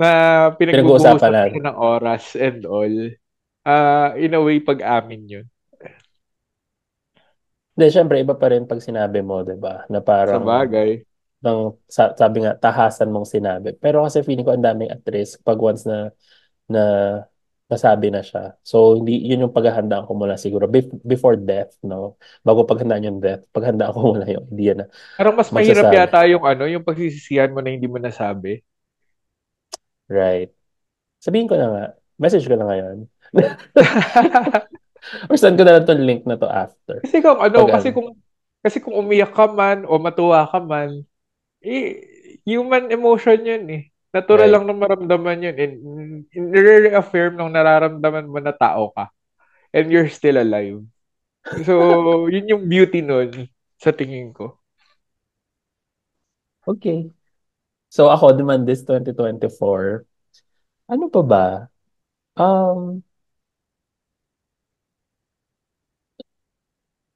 na pinag-uusapan natin ng oras and all, uh, in a way, pag-amin yun. Hindi, syempre, iba pa rin pag sinabi mo, di ba? Na parang... Sa bagay ng sabi nga tahasan mong sinabi. Pero kasi feeling ko ang daming at risk pag once na na nasabi na siya. So hindi yun yung paghahandaan ko muna siguro before death, no. Bago paghandaan yung death, paghandaan ko muna yung idea na. Parang mas mahirap magsasabi. yata yung ano, yung pagsisisihan mo na hindi mo nasabi. Right. Sabihin ko na nga, message ko na ngayon. Or send ko na lang tong link na to after. Kasi kung ano, Pag, kasi kung kasi kung umiyak ka man o matuwa ka man, eh, human emotion yun eh. Natural right. lang na maramdaman yun. And, and re-reaffirm nung nararamdaman mo na tao ka. And you're still alive. So, yun yung beauty nun sa tingin ko. Okay. So, ako naman this 2024, ano pa ba? Um,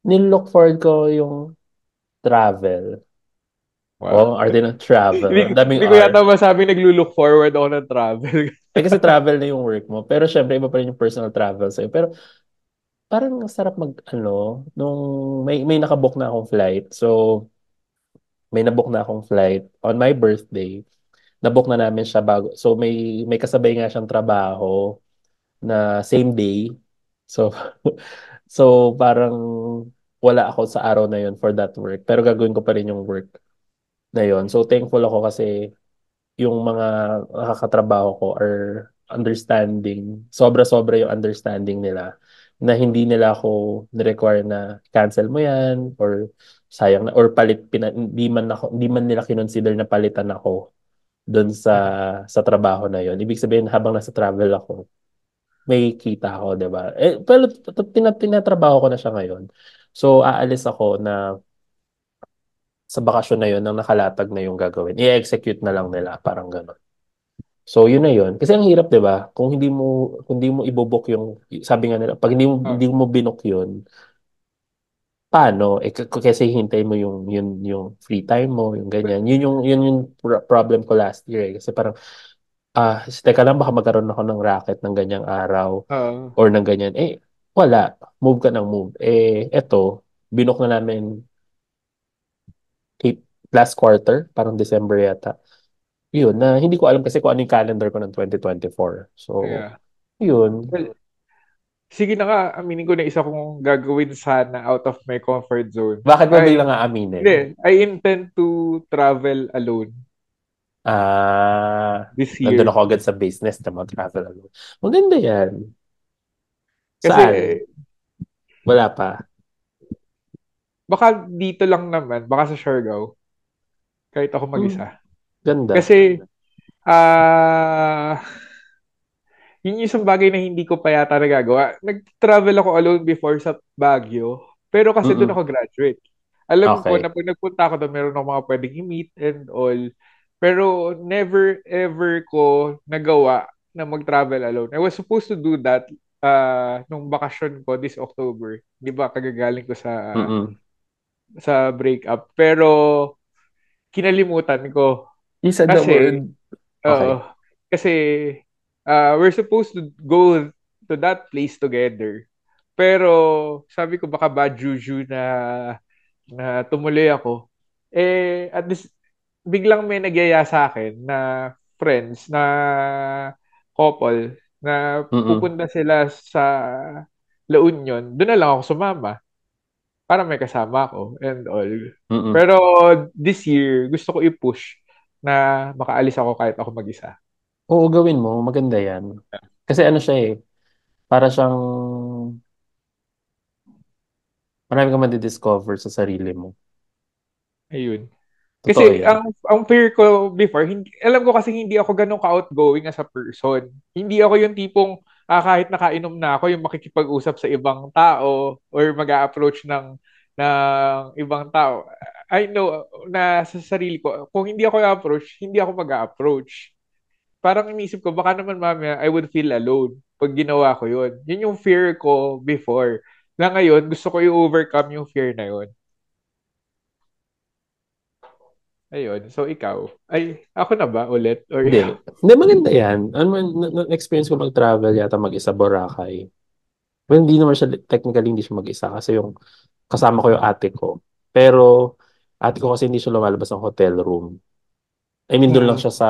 nilook forward ko yung travel. Wow. Oh, are they not travel? Hindi, Daming hindi ko yata masabi naglo-look forward ako ng travel. eh, kasi travel na yung work mo. Pero syempre, iba pa rin yung personal travel sa'yo. Pero parang sarap mag, ano, nung may, may nakabook na akong flight. So, may nabook na akong flight on my birthday. Nabook na namin siya bago. So, may, may kasabay nga siyang trabaho na same day. So, so parang wala ako sa araw na yun for that work. Pero gagawin ko pa rin yung work na yon. So thankful ako kasi yung mga nakakatrabaho ko are understanding, sobra-sobra yung understanding nila na hindi nila ako ni-require na cancel mo yan or sayang na or palit pina, hindi man ako hindi man nila kinonsider na palitan ako doon sa sa trabaho na yon. Ibig sabihin habang nasa travel ako may kita ako, 'di ba? Eh pero tinatrabaho ko na siya ngayon. So aalis ako na sa bakasyon na yun, nang nakalatag na yung gagawin, i-execute na lang nila, parang gano'n. So, yun na yun. Kasi ang hirap, di ba? Kung hindi mo, kung hindi mo ibubok yung, sabi nga nila, pag hindi mo, hmm. hindi mo binook yun, paano? Eh, kasi hintay mo yung, yun, yung free time mo, yung ganyan. Yun yung, yun yung problem ko last year eh. Kasi parang, ah, teka lang, baka magkaroon ako ng racket ng ganyang araw uh. or ng ganyan. Eh, wala. Move ka ng move. Eh, eto, binok na namin last quarter, parang December yata. Yun, na hindi ko alam kasi kung ano yung calendar ko ng 2024. So, yeah. yun. Well, sige na nga, aminin ko na isa kong gagawin sana out of my comfort zone. Bakit mo Ay, biglang aaminin? hindi, I intend to travel alone Ah, this nandun year. ako agad sa business na mag-travel alone. Maganda yan. Kasi Saan? Wala pa. baka dito lang naman, baka sa Siargao, kahit ako Hmm, mag-isa. ganda. Kasi, ah, yun yung isang bagay na hindi ko pa yata nagagawa. Nag-travel ako alone before sa Baguio, pero kasi doon Mm-mm. ako graduate. Alam ko na Okay. pag nagpunta ako doon, meron akong mga pwedeng i-meet and all. Pero never ever ko nagawa na mag-travel alone. I was supposed to do that uh, nung bakasyon ko this October. Di ba, kagagaling ko sa Mm-mm. sa breakup. Pero kinalimutan ko. You said the Kasi, word. Okay. oo, kasi uh, we're supposed to go to that place together. Pero sabi ko baka bad juju na na tumuloy ako. Eh, at this, biglang may nagyaya sa akin na friends, na couple, na Mm-mm. pupunta sila sa La Union. Doon na lang ako sumama para may kasama ako and all. Mm-mm. Pero this year, gusto ko i-push na makaalis ako kahit ako mag-isa. Oo, gawin mo. Maganda yan. Kasi ano siya eh. Para siyang marami kang madidiscover sa sarili mo. Ayun. Totoo Kasi yan. ang ang fear ko before, hindi, alam ko kasi hindi ako ganun ka-outgoing as a person. Hindi ako yung tipong ah, kahit nakainom na ako, yung makikipag-usap sa ibang tao or mag-a-approach ng ng ibang tao. I know na sa sarili ko, kung hindi ako i-approach, hindi ako mag-a-approach. Parang inisip ko, baka naman mamaya I would feel alone pag ginawa ko yun. Yun yung fear ko before. Na ngayon, gusto ko i-overcome yung fear na yun. Ayun. So, ikaw. Ay, ako na ba ulit? Or Hindi. ikaw? Hindi, maganda yan. Ano, na-experience ko mag-travel yata mag-isa Boracay. Well, hindi naman siya, technically hindi siya mag-isa kasi yung kasama ko yung ate ko. Pero ate ko kasi hindi siya lumalabas ng hotel room. I mean, doon lang Mm. siya sa,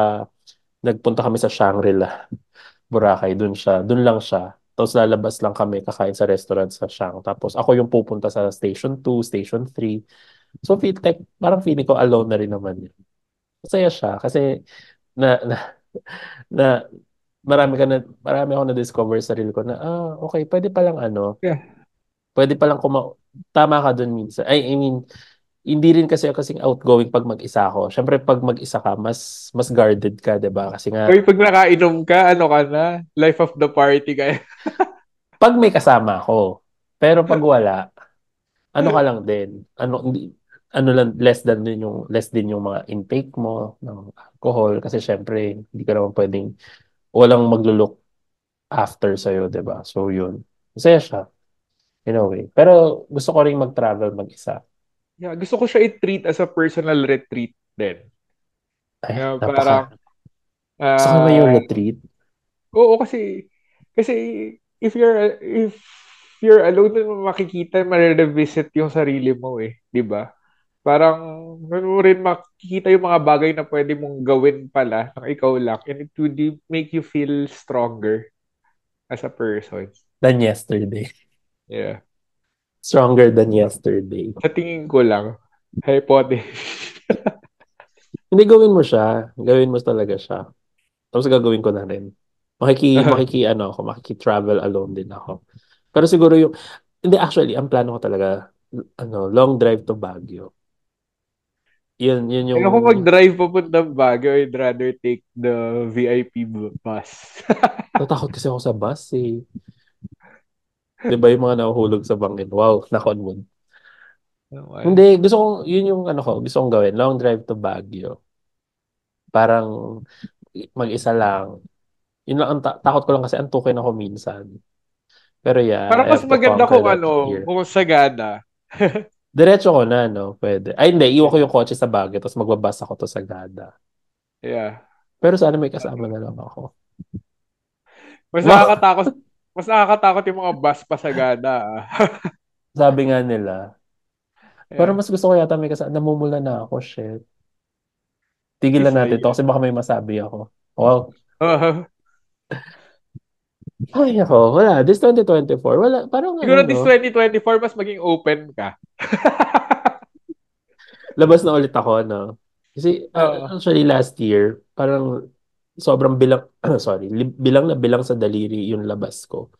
nagpunta kami sa Shangri-La, Boracay. Doon siya, doon lang siya. Tapos lalabas lang kami kakain sa restaurant sa Shang. Tapos ako yung pupunta sa Station 2, Station 3. So, feel like, parang feeling ko alone na rin naman yun. Masaya siya kasi na, na, na marami ka na, marami ako na-discover sa sarili ko na, ah, okay, pwede palang ano, Yeah. pwede palang kuma, tama ka dun minsan. I, I mean, hindi rin kasi ako kasing outgoing pag mag-isa ako. Siyempre, pag mag-isa ka, mas mas guarded ka, 'di ba? Kasi nga, Uy, pag nakainom ka, ano ka na? Life of the party ka. pag may kasama ako, pero pag wala, ano ka lang din, ano, hindi, ano lang, less than din yung, less din yung mga intake mo ng alcohol. Kasi syempre, hindi ka naman pwedeng, walang maglulook after sa'yo, 'di ba? So, yun. Masaya siya, in a way. Pero gusto ko rin mag-travel mag-isa. Yeah, gusto ko siya i-treat as a personal retreat din. Ay, parang, napaka. Gusto ko naman yung ah, retreat. oo kasi, kasi if you're, if you're alone, makikita, ma-revisit yung sarili mo eh. Di ba? Parang, mo rin makikita yung mga bagay na pwede mong gawin pala ng ikaw lang and it would make you feel stronger as a person. Than yesterday. Yeah. Stronger than yesterday. Sa tingin ko lang, hypothesis. Hindi gawin mo siya. Gawin mo talaga siya. Tapos gagawin ko na rin. Makiki, makiki, ano ako, makiki-travel alone din ako. Pero siguro yung, hindi actually, ang plano ko talaga, ano, long drive to Baguio. Yun, yun yung, Kaya ako mag-drive papuntang Baguio, I'd rather take the VIP bu- bus. natakot kasi ako sa bus eh. Di ba yung mga nahuhulog sa bangin? Wow, knock on wood. Naman. Hindi, gusto kong, yun yung ano ko, gusto kong gawin. Long drive to Baguio. Parang mag-isa lang. Yun lang, ang ta- takot ko lang kasi antukin ako minsan. Pero yeah, Parang mas maganda kung ano, kung Sagada. Diretso ko na, no? Pwede. Ay, hindi. Iwan ko yung kotse sa Baguio, tapos magbabas ako to sa Gada. Yeah. Pero sana may kasama na lang ako. Mas nakakatakot, mas nakakatakot yung mga bus pa Sagada. ah. Sabi nga nila. Pero yeah. mas gusto ko yata may kasama. Namumula na ako, shit. Tigilan natin to kasi baka may masabi ako. Wow. Uh, Ay, ako, wala. This 2024, wala. Parang ano, Siguro no? this 2024, mas maging open ka. Labas na ulit ako, no? Kasi, uh, actually, last year, parang sobrang bilang, sorry, bilang na bilang sa daliri yung labas ko.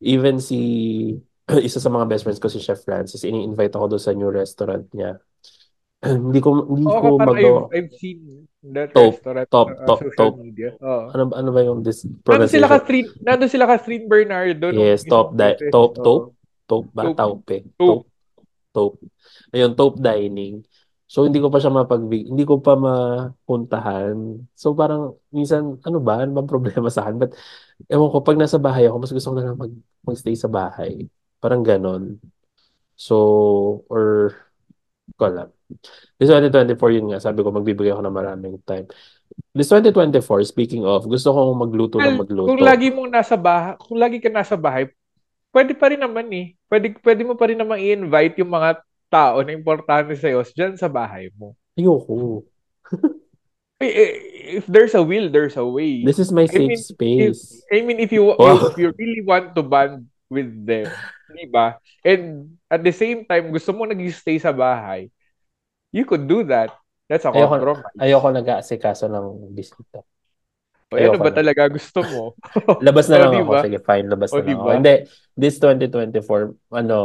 Even si, isa sa mga best friends ko, si Chef Francis, ini-invite ako doon sa new restaurant niya. hindi ko, hindi Oo, ko parang I've, magawa. I've seen that Top, restaurant top, uh, top, social top. media. Oo. Ano, ano ba yung this Nandun sila ka street, nandun sila ka street Bernardo Yes, top, di- beses. top, Oo. top, top ba? Top. Taupe. Top. Top, top. Ayun, top dining. So, hindi ko pa siya mapag hindi ko pa mapuntahan. So, parang, minsan, ano ba? Ano bang problema sa akin? But, ewan ko, pag nasa bahay ako, mas gusto ko na lang mag, magstay sa bahay. Parang ganon. So, or, ko alam. This 2024, yun nga, sabi ko, magbibigay ako ng maraming time. This 2024, speaking of, gusto kong magluto ng Well, magluto. kung lagi mong nasa bahay, kung lagi ka nasa bahay, pwede pa rin naman eh. Pwede, pwede mo pa rin naman i-invite yung mga tao na importante sa'yo dyan sa bahay mo. Ayoko. Eh, eh, If there's a will, there's a way. This is my I safe mean, if, space. I mean, if you, Wow. if you really want to bond with them, di ba? And at the same time, gusto mo nag-stay sa bahay, you could do that. That's a Ayoko, compromise. ayoko nag-aasikaso ng bisita. O, ano ba na. talaga gusto mo? Labas na O, lang di ako. Sige, fine. Labas na O, lang di ako. Hindi, this 2024, ano,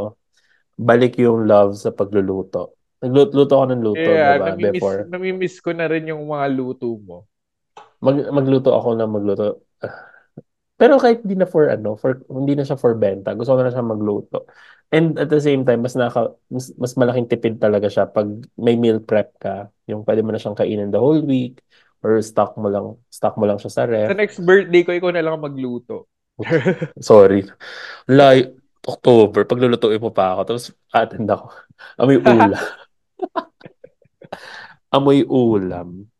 balik yung love sa pagluluto. Nagluto ako ng luto, Yeah, diba? namimiss, Before. namimiss ko na rin yung mga luto mo. Mag, magluto ako ng magluto. Pero kahit hindi na for ano, for hindi na siya for benta. Gusto ko na siya magluto. And at the same time, mas naka mas, mas malaking tipid talaga siya pag may meal prep ka. Yung pwede mo na siyang kainin the whole week or stock mo lang stock mo lang siya sa Sa ref. next birthday ko, ikaw na lang ang magluto. Sorry. Lay October, paglulutuin mo pa ako, tapos attend ako. Amoy ulam. Amoy ulam.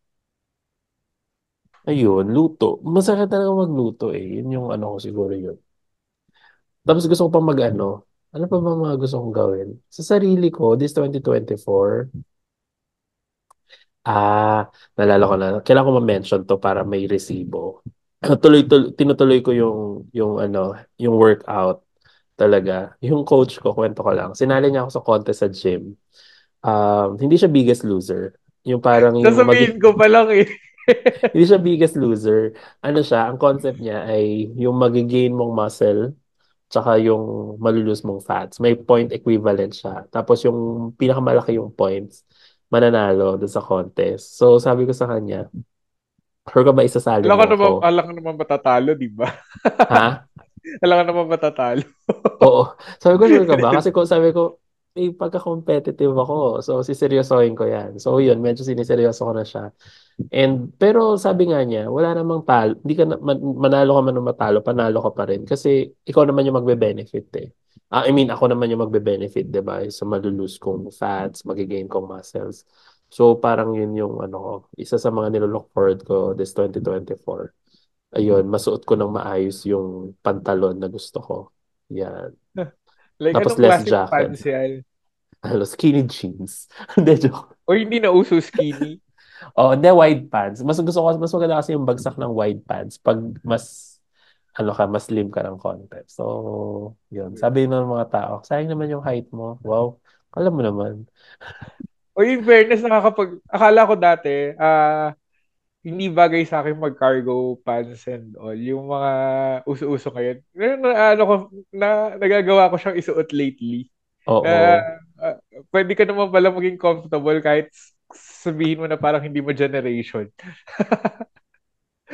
Ayun, luto. Masakit talaga magluto eh. Yun yung ano ko siguro yun. Tapos gusto ko pa mag ano. Ano pa ba mga gusto kong gawin? Sa sarili ko, this 2024, ah, nalala ko na. Kailangan ko ma-mention to para may resibo. Tuloy, tuloy, tinutuloy ko yung, yung ano, yung workout talaga. Yung coach ko, kwento ko lang. Sinali niya ako sa contest sa gym. Um, hindi siya biggest loser. Yung parang yung Sasabihin ko pa lang eh. hindi siya biggest loser. Ano siya, ang concept niya ay yung magigain mong muscle tsaka yung malulus mong fats. May point equivalent siya. Tapos yung pinakamalaki yung points, mananalo doon sa contest. So sabi ko sa kanya, Sure ka ba isasali Alam mo ka naman, ako? alam ka naman matatalo, di ba? Ha? alam ka naman matatalo. Oo. Sabi ko, sure ka ba? Kasi ko, sabi ko, eh, pagka-competitive ako. So, siseryosohin ko yan. So, yun, medyo siniseryoso ko na siya. And, pero sabi nga niya, wala namang talo. Hindi ka na, man- manalo ka man o matalo, panalo ka pa rin. Kasi, ikaw naman yung magbe-benefit eh. Ah, I mean, ako naman yung magbe-benefit, di ba? Sa malulose kong fats, magigain kong muscles. So, parang yun yung, ano isa sa mga nilook forward ko this 2024. Ayun, masuot ko ng maayos yung pantalon na gusto ko. Yan. Like, Tapos less jacket. pants yan? Ano, skinny jeans. Hindi, joke. O hindi na uso skinny? Oh, hindi, wide pants. Mas gusto ko, mas maganda kasi yung bagsak ng wide pants pag mas, ano ka, mas slim ka ng konti. So, yun. Sabi ng mga tao, sayang naman yung height mo. Wow. Alam mo naman. O in fairness, nakakapag... Akala ko dati, ah, hindi bagay sa akin mag-cargo pants and all. Yung mga uso-uso ngayon. Na, na, ano ko, na, nagagawa ko siyang isuot lately. Oo. Ah, ah, pwede ka naman pala maging comfortable kahit sabihin mo na parang hindi mo generation.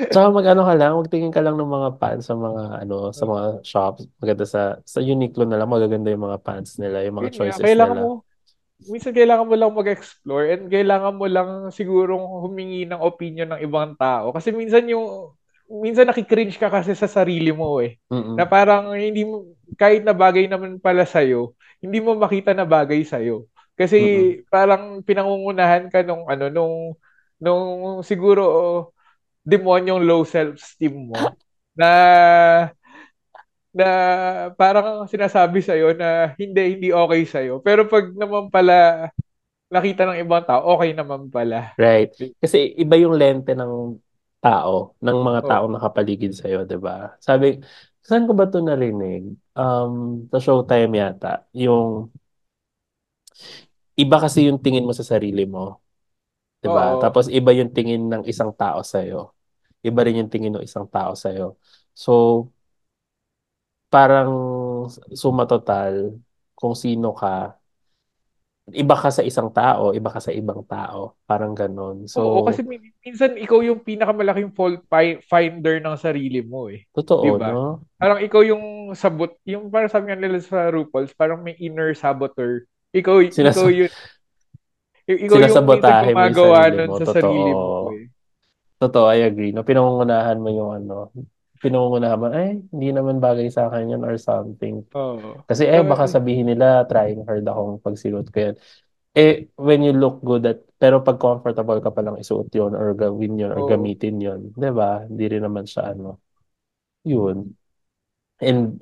Tsaka mag-ano ka lang, magtingin ka lang ng mga pants sa mga, ano, sa mga shops. Maganda sa, sa Uniqlo na lang, magaganda yung mga pants nila, yung mga Yun nga, choices kailangan nila. mo, minsan kailangan mo lang mag-explore and kailangan mo lang sigurong humingi ng opinion ng ibang tao. Kasi minsan yung, minsan nakikringe ka kasi sa sarili mo eh. Mm-mm. Na parang hindi mo, kahit na bagay naman pala sa'yo, hindi mo makita na bagay sa'yo. Kasi Mm-mm. parang pinangungunahan ka nung ano, nung, nung siguro oh, demonyong low self-esteem mo na na parang sinasabi sa'yo na hindi, hindi okay sa'yo. Pero pag naman pala nakita ng ibang tao, okay naman pala. Right. Kasi iba yung lente ng tao, ng mga Oo. taong nakapaligid sa'yo, di ba? Sabi, Saan ko ba ito narinig? Um, sa Showtime yata. Yung, iba kasi yung tingin mo sa sarili mo. 'Di ba? Tapos iba yung tingin ng isang tao sa'yo. Iba rin yung tingin ng isang tao sa'yo. So, parang suma total, kung sino ka, iba ka sa isang tao, iba ka sa ibang tao. Parang ganon. So, Oo, kasi min- minsan ikaw yung pinakamalaking fault fi- finder ng sarili mo eh. totoo, ba? no? Parang ikaw yung sabot, yung parang sabi nga nila sa RuPaul's, parang may inner saboteur. Ikaw, ikaw Sinasa yun. Ikaw yung minsan sinasabotahe mo yung gumagawa sarili nun sa Totoo. sarili mo eh. Totoo, I agree. No, pinangungunahan mo yung ano, pinangungunahan mo, ay, hindi naman bagay sa akin yun or something. Oo. Kasi eh, baka sabihin nila, trying hard akong pagsiluot ko yan. Eh, when you look good at, pero pag comfortable ka palang isuot yun or gawin yun or gamitin yun, di ba? Hindi rin naman siya ano. Yun. And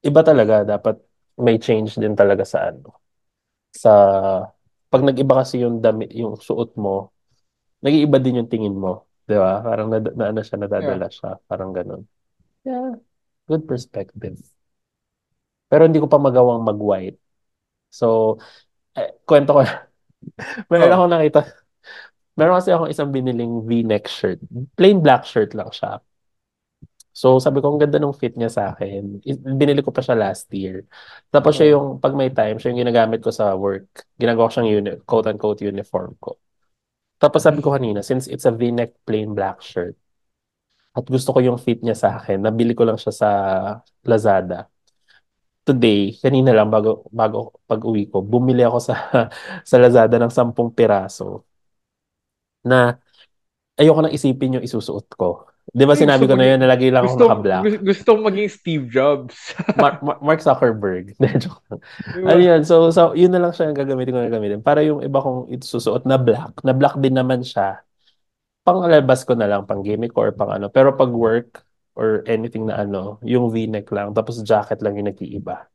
iba talaga, dapat may change din talaga sa ano. Sa, pag nag-iba kasi yung damit, yung suot mo, nag-iiba din yung tingin mo. Di ba? Parang na, na ano siya, nadadala siya. Parang ganun. Yeah, good perspective. Pero hindi ko pa magawang mag-white. So, eh, kwento ko. Meron Oo. akong nakita. Meron kasi akong isang biniling V-neck shirt. Plain black shirt lang siya. So, sabi ko, ang ganda ng fit niya sa akin. Binili ko pa siya last year. Tapos siya Oo. yung, pag may time, siya yung ginagamit ko sa work. Ginagawa ko siyang uni- quote-unquote uniform ko. Tapos sabi ko kanina, since it's a V-neck plain black shirt, at gusto ko yung fit niya sa akin, nabili ko lang siya sa Lazada. Today, kanina lang bago bago pag-uwi ko, bumili ako sa sa Lazada ng 10 piraso na ayoko nang isipin yung isusuot ko. 'Di ba sinabi ko na yun, nalagay lang ako Gusto, naka-black. gusto, gusto maging Steve Jobs. Mark, Mark- Zuckerberg. Joke lang. Di ba? Ano yun? So, so, yun na lang siya yung gagamitin ko na gagamitin. Para yung iba kong isusuot na black, na black din naman siya, panglalabas ko na lang, pang gimmick or pang ano. Pero pag work or anything na ano, yung v-neck lang, tapos jacket lang yung nag-iiba.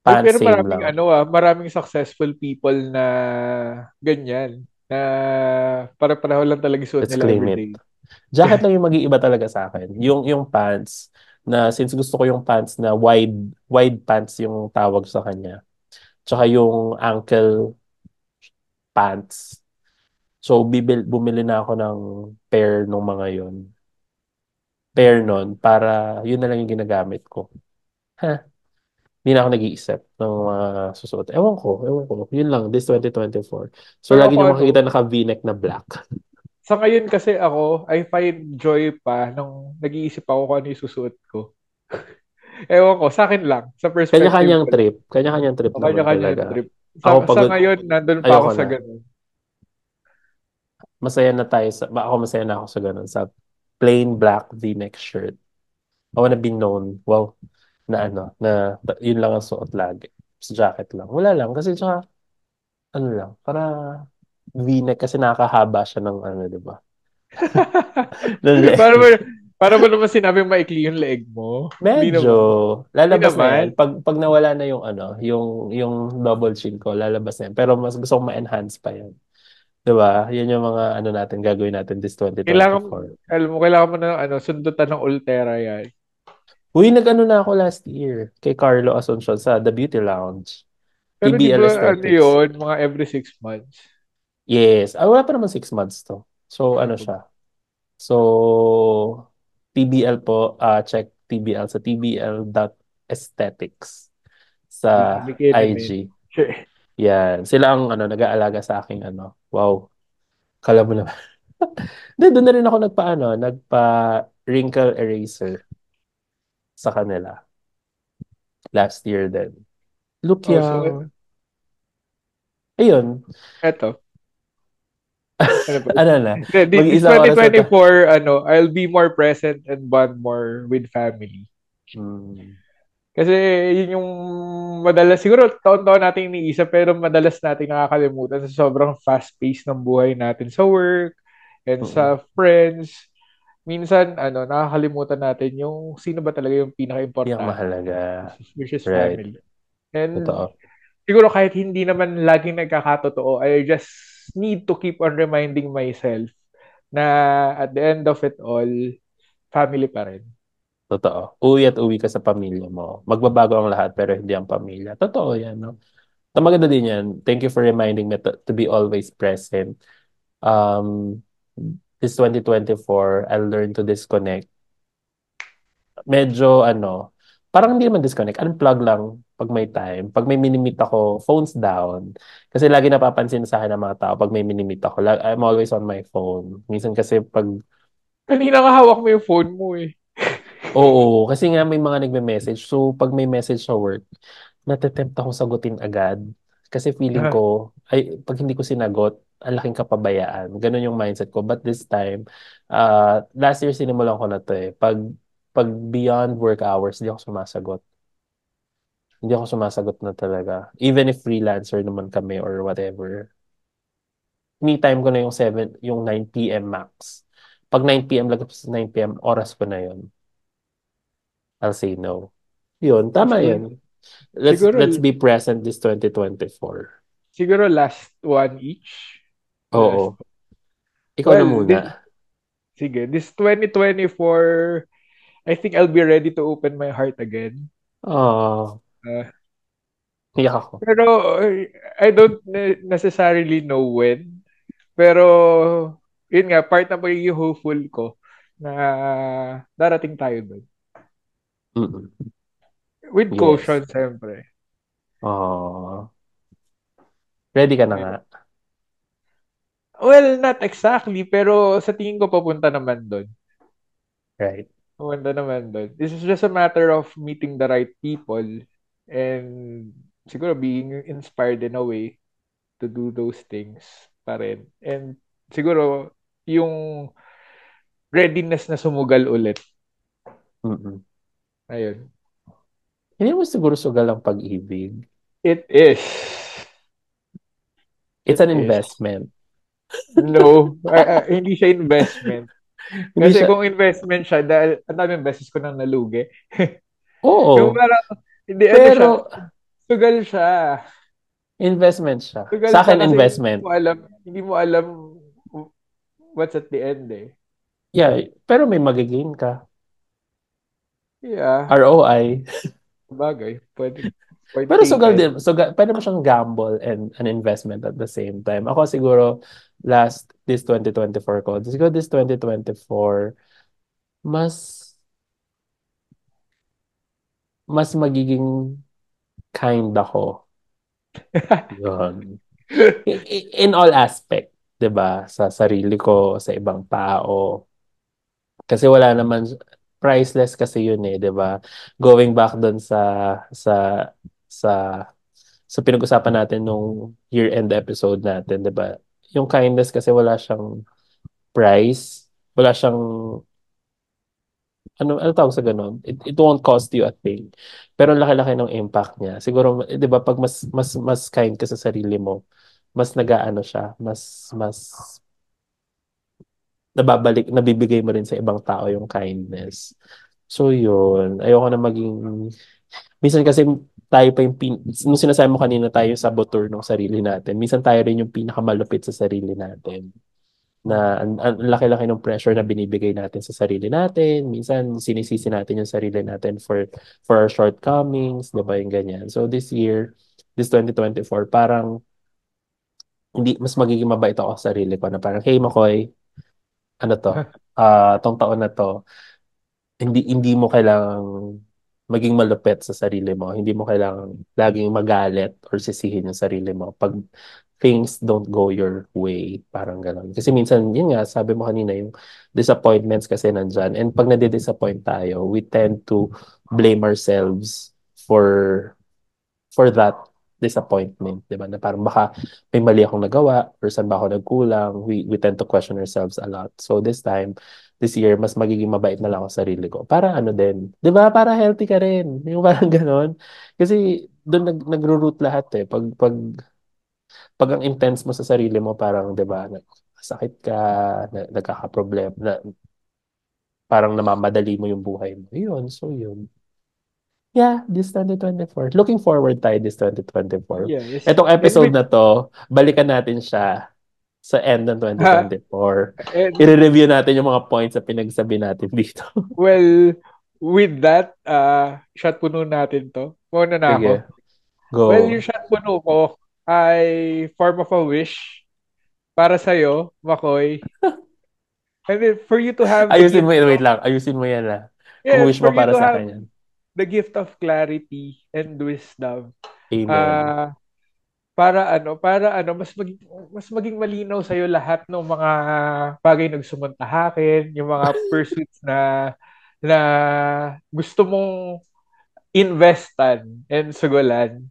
Pants pero maraming lang. ano ah, maraming successful people na ganyan. Na para pareho lang talaga suot Let's nila claim everyday. it. Jacket lang yung mag-iiba talaga sa akin. Yung, yung pants, na since gusto ko yung pants na wide, wide pants yung tawag sa kanya. Tsaka yung ankle pants. So, bibil, bumili na ako ng pair nung mga yon Pair nun, para yun na lang yung ginagamit ko. Ha? Hindi na ako nag-iisip ng mga susuot. Ewan ko, ewan ko. Yun lang, this 2024. So, Pero lagi niyo ano, makikita naka v-neck na black. Sa ngayon kasi ako, I find joy pa nung nag-iisip ako kung ano yung susuot ko. Ewan ko, sa akin lang. Sa perspective Kanya-kanyang trip. Kanya-kanyang trip O naman kanya-kanya talaga. trip. Sa, Ako sa pagod- ngayon, nandun pa ako sa na. ganun. Masaya na tayo sa, ba, ako masaya na ako sa ganun. Sa plain black v-neck shirt. I wanna be known. Wow. Na ano, na yun lang ang suot lagi. Sa jacket lang. Wala lang. Kasi tsaka, ano lang, para v-neck kasi nakakahaba siya ng ano, di ba? Para ba, para ba naman sinabing maikli yung leg mo? Medyo. naman. Lalabas na yan. Pag, pag nawala na yung ano, yung, yung double chin ko, lalabas na yan. Pero mas gusto kong ma-enhance pa yan. Diba? Yan yung mga ano natin, gagawin natin this 2024. Kailangan, alam mo, kailangan mo na ano, sundutan ng Ultera yan. Uy, nag-ano na ako last year kay Carlo Asuncion sa The Beauty Lounge. Pero di PBL ba, ano yun, mga every six months. Yes. Ah, wala pa naman six months to. So, ano siya? So, TBL po, ah check TBL sa tbl.aesthetics sa. IG. Yan. Sila ang ano, nag-aalaga sa aking ano. Wow. Kala mo naman. Hindi, doon na rin ako nagpa ano, nagpa wrinkle eraser sa kanila. Last year din. Look Oh, so, young. Ayun. eto. Ano? Ano na? This Mag-isang oras na 2024, ano, I'll be more present and bond more with family. Hmm. Kasi yun yung madalas, siguro taon-taon natin iniisip, pero madalas natin nakakalimutan sa sobrang fast pace ng buhay natin sa work and sa friends. Minsan, ano, nakakalimutan natin yung sino ba talaga yung Yung pinaka-importante, mahalaga. which is Right. family. And Totoo. siguro kahit hindi naman laging nagkakatotoo, I just need to keep on reminding myself na at the end of it all, family pa rin. Totoo. Uwi at uwi ka sa pamilya mo. Magbabago ang lahat pero hindi ang pamilya. Totoo yan, no? So, maganda din yan. Thank you for reminding me to, to be always present. Um, this 2024, I'll learn to disconnect. Medyo, ano, parang hindi naman disconnect. Unplug lang pag may time. Pag may minimit ako, phones down. Kasi lagi napapansin sa akin ng mga tao pag may minimit ako. I'm always on my phone. Minsan kasi pag... Kanina ka hawak mo yung phone mo eh. Oo, kasi nga may mga nagme-message. So, pag may message sa work, natatempt ako sagutin agad. Kasi feeling ko, ay, pag hindi ko sinagot, ang laking kapabayaan. Ganun yung mindset ko. But this time, uh, last year sinimulan ko na to eh. Pag, pag beyond work hours, hindi ako sumasagot. Hindi ako sumasagot na talaga. Even if freelancer naman kami or whatever. Me time ko na yung 7, yung 9 p.m. max. Pag 9 p.m. lagpas 9 p.m. oras ko na yun. I'll say no. Yun, tama siguro, yun. Let's, siguro, let's be present this 2024. Siguro last one each. Oo. Last. Ikaw well, na muna. This, sige, this 2024, I think I'll be ready to open my heart again. Oh. Uh, Iyak ako. Pero I don't necessarily know when. Pero yun nga, part na pagiging hopeful ko na darating tayo doon. Mm-mm. With yes. caution, siyempre. Oh. Ready ka na nga? Well, not exactly, pero sa tingin ko papunta naman doon. Right. Papunta naman doon. This is just a matter of meeting the right people and siguro being inspired in a way to do those things pa rin. And siguro yung readiness na sumugal ulit. Mm-mm. Ayun. Hindi mo siguro sugal ang pag-ibig. It is. It's It an is. investment. No, uh, uh, hindi siya investment. Kasi siya... kung investment siya, dahil ang daming beses ko nang nalugi. Oo. yung parang, hindi, ano Pero, ano siya, sugal siya. Investment siya. Sugal Sa akin, siya investment. Hindi mo alam, hindi mo alam what's at the end eh. Yeah, pero may magigain ka. Yeah. ROI. Bagay. Pwede. pwede Pero sugal din. Sugal, pwede mo siyang gamble and an investment at the same time. Ako siguro, last, this 2024 ko, siguro this 2024, mas, mas magiging kind ako. Yun. In all aspect, 'di ba? Sa sarili ko, sa ibang tao. Kasi wala naman priceless kasi yun eh, 'di ba? Going back doon sa sa sa sa pinag-usapan natin nung year-end episode natin, 'di ba? Yung kindness kasi wala siyang price, wala siyang ano ano tawag sa ganun? It, it won't cost you a thing. Pero laki-laki ng impact niya. Siguro 'di ba pag mas mas mas kind ka sa sarili mo, mas nagaano siya, mas mas nababalik, nabibigay mo rin sa ibang tao yung kindness. So yun, ayoko na maging, minsan kasi tayo pa yung, pin... nung sinasabi mo kanina tayo saboteur ng sarili natin, minsan tayo rin yung pinakamalupit sa sarili natin. Na ang, ang laki-laki ng pressure na binibigay natin sa sarili natin. Minsan sinisisi natin yung sarili natin for for our shortcomings, 'di ba yung ganyan. So this year, this 2024, parang hindi mas magiging mabait ako sa sarili ko na parang hey Makoy, ano to, uh, tong taon na to, hindi hindi mo kailangang maging malupit sa sarili mo. Hindi mo kailangang laging magalit or sisihin yung sarili mo pag things don't go your way. Parang gano'n. Kasi minsan, yun nga, sabi mo kanina, yung disappointments kasi nandyan. And pag nade-disappoint tayo, we tend to blame ourselves for for that disappointment, 'di ba? Na parang baka may mali akong nagawa or saan ba ako nagkulang. We we tend to question ourselves a lot. So this time, this year, mas magiging mabait na lang ako sa sarili ko. Para ano din, 'di ba? Para healthy ka rin. Yung parang ganoon. Kasi doon nag nagro-root lahat eh. Pag pag pag ang intense mo sa sarili mo, parang 'di ba? Sakit ka, na, nagkaka-problem, na, parang namamadali mo yung buhay mo. Yun, so yun. Yeah, this 2024. Looking forward tayo this 2024. Yeah, yes. Itong episode na to, balikan natin siya sa end ng 2024. I-review natin yung mga points na pinagsabi natin dito. well, with that, uh, shot puno natin to. Muna na ako. Sige, Well, yung go. shot puno ko ay form of a wish para sa'yo, Makoy. And then for you to have Ayusin mo yan, wait lang. Ayusin mo yan ah. Kung yes, wish mo para sa akin yan. the gift of clarity and wisdom. Amen. Ah, para ano, para ano, mas maging mas maging malinaw sa lahat ng mga bagay na gusto mong tahakin, yung mga pursuits na na gusto mong investan and sugulan.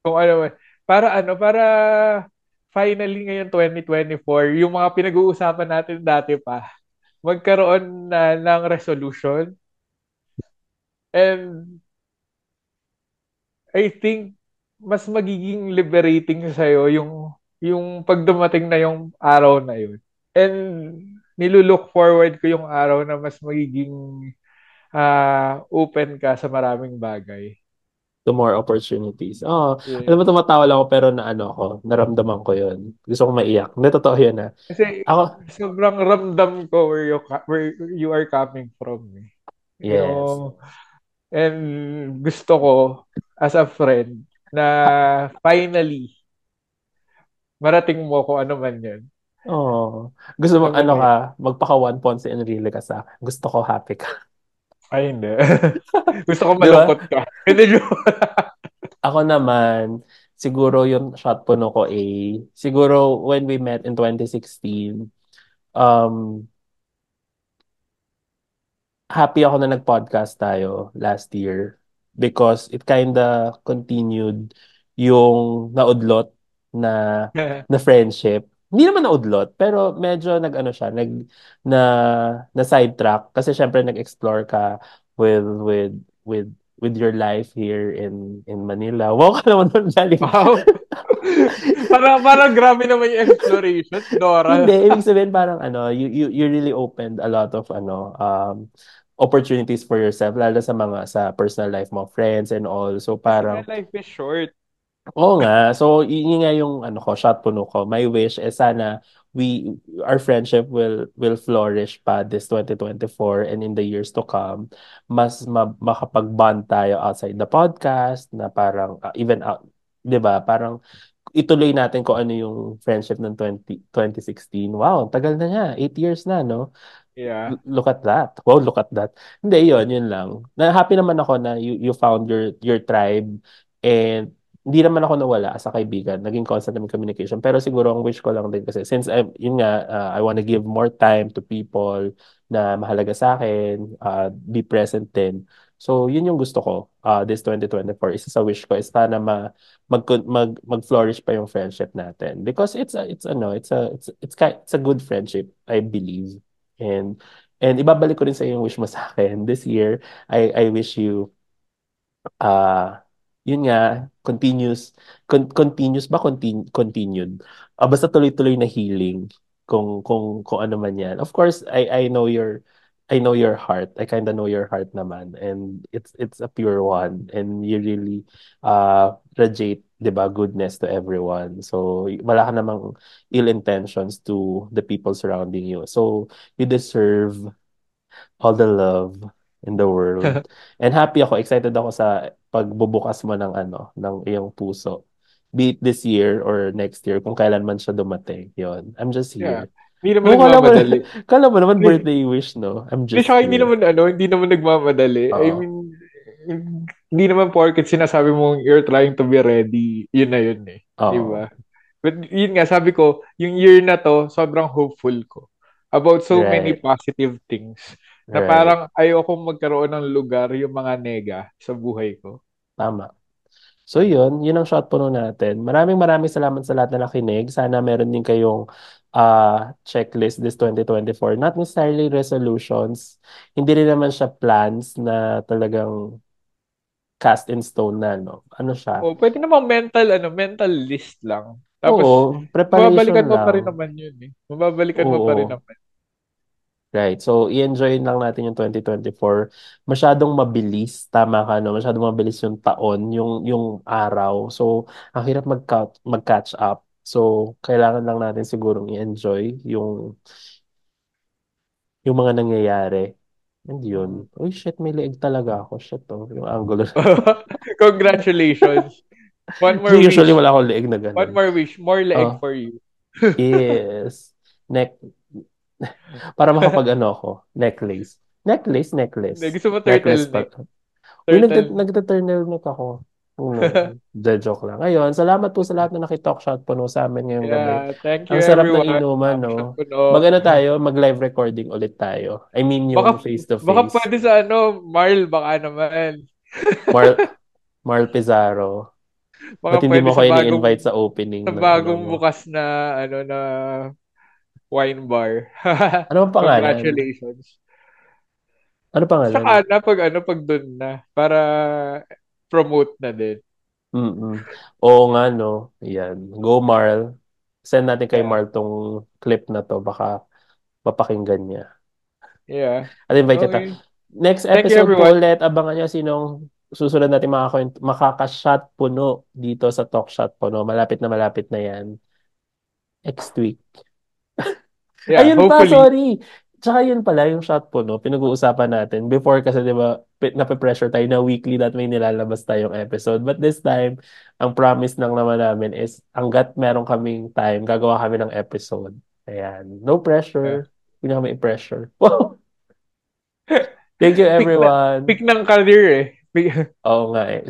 Kung ano man. Para ano, para finally ngayon 2024, yung mga pinag-uusapan natin dati pa, magkaroon na ng resolution. And I think mas magiging liberating sa'yo yung yung pag dumating na yung araw na yun. And nilulook forward ko yung araw na mas magiging ah, open ka sa maraming bagay. To more opportunities. Oh, alam Yes. mo, tumatawa lang ako pero na ano ko, naramdaman ko yun. Gusto ko maiyak. Hindi, totoo yun ah. Kasi Ako, sobrang ramdam ko where you where you are coming from. Eh. yes. Yung, and gusto ko as a friend na finally marating mo kung ano man yun. Oh, gusto mo, Alam ano na ka, magpaka one Ponce Enrile ka sa akin. Gusto ko happy ka. Ay, hindi. gusto ko malungkot ka. Hindi. Ako naman, siguro yung shot puno ko A. Siguro when we met in 2016, um, happy ako na nag-podcast tayo last year because it kinda continued yung naudlot na na friendship. Hindi naman naudlot, pero medyo nag-ano siya, nag na na sidetrack kasi syempre nag-explore ka with with with with your life here in in Manila. Wow ka naman doon galing. Wow. parang, parang grabe naman yung exploration, Dora. Hindi, ibig sabihin parang ano, you you you really opened a lot of ano um opportunities for yourself lalo sa mga sa personal life mo, friends and all. So parang life is short. Oo nga. So, yun nga yung ano ko, shot puno ko. My wish is sana we our friendship will will flourish pa this 2024 and in the years to come. Mas ma- makapag-bond tayo outside the podcast na parang uh, even out, 'di ba? Parang ituloy natin kung ano yung friendship ng 20, 2016. Wow, tagal na niya. Eight years na, no? Yeah. L- Look at that. Wow, look at that. Hindi, yun, yun lang. Na happy naman ako na you, you found your your tribe and hindi naman ako nawala as a kaibigan. Naging constant namin communication. Pero siguro ang wish ko lang din kasi since I, yun nga, uh, I want to give more time to people na mahalaga sa akin, uh, be present din. So, yun yung gusto ko uh, this 2024. Isa sa wish ko is sana ma, mag, mag, mag-flourish pa yung friendship natin. Because it's a, it's ano, it's a, it's, it's, it's a good friendship, I believe. And and ibabalik ko rin sa yung wish mo sa akin. This year, I I wish you uh yun nga, continuous con- continuous ba continu- continued. Ah, basta tuloy-tuloy na healing kung kung kung ano man 'yan. Of course, I I know your I know your heart. I kind of know your heart naman and it's it's a pure one and you really uh radiate 'di ba goodness to everyone. So wala ka namang ill intentions to the people surrounding you. So you deserve all the love in the world. And happy ako, excited ako sa pagbubukas mo ng ano, ng iyong puso. Be it this year or next year, kung kailan man siya dumating. Yon. I'm just Yeah. here. Hindi naman No, nagmamadali. kala mo naman birthday wish, no? I'm just saka hindi naman ano, hindi naman nagmamadali. I Oo. mean, hindi naman porket sinasabi mong you're trying to be ready, yun na yun eh. Di Oo. ba? But yun nga, sabi ko, yung year na to, sobrang hopeful ko about so many Right. positive things na Right. parang ayokong magkaroon ng lugar yung mga nega sa buhay ko. Tama. So yun, yun ang shot puno natin. Maraming maraming salamat sa lahat na nakinig. Sana meron din kayong uh, checklist this 2024. Not necessarily resolutions. Hindi rin naman siya plans na talagang cast in stone na, no? Ano siya? O, pwede namang mental, ano, mental list lang. Tapos, Oo, preparation mababalikan mo pa rin lang. naman yun eh. Mababalikan mo pa rin Oo. naman. Right. So, i-enjoy lang natin yung 2024. Masyadong mabilis. Tama ka, no? Masyadong mabilis yung taon, yung, yung araw. So, ang hirap mag-catch, mag-catch up. So, kailangan lang natin sigurong i-enjoy yung, yung mga nangyayari. And yun. Uy, shit, may leeg talaga ako. Shit, oh. Yung angular. Congratulations. One more usually wish. wala akong leeg na ganun. One more wish. More leg Oh. for you. Yes. Neck. Para makapag ano ako. Necklace. Necklace, necklace. Hindi, gusto mo Necklace turtleneck. pa. Uy, Turtle. nagta- nagta-turtleneck ako. No, de joke lang. Ngayon, salamat po sa lahat na nakitalk shot puno sa amin ngayong gabi. Yeah, thank you Ang sarap everyone. ng inuman, no? Mag-ano tayo, mag-live recording ulit tayo. I mean, yung Baka- face-to-face. Baka pwede sa ano, Marl, baka naman. Marl, Marl Pizarro. Baka Ba't hindi mo sa kayo bagong, ni-invite sa opening? sa ng bagong ano mo? bukas na, ano, na wine bar. Ano ang pangalan? Congratulations. Ano pangalan? Saka na pag ano, pag dun na, para promote na din. Mm-mm. Oo nga, no? Yan. Go, Marl. Send natin kay Yeah. Marl tong clip na to. Baka mapakinggan niya. Yeah. At invite kita. Okay. Next Thank you, episode po ulit. Abangan nyo sinong susunod natin makaka- makaka-shot puno dito sa Talk Shot Puno. Malapit na malapit na yan. Next week. Yeah, Ayun pa, hopefully. sorry. Tsaka yun pala, yung shot puno, pinag-uusapan natin. Before kasi, di ba, nape-pressure tayo na weekly that may nilalabas tayong episode. But this time, ang promise lang naman namin is, hanggat meron kaming time, gagawa kami ng episode. Ayan. No pressure. Hindi na kami i-pressure. Thank you, everyone. Pick ng career eh. Pick- Oo nga eh.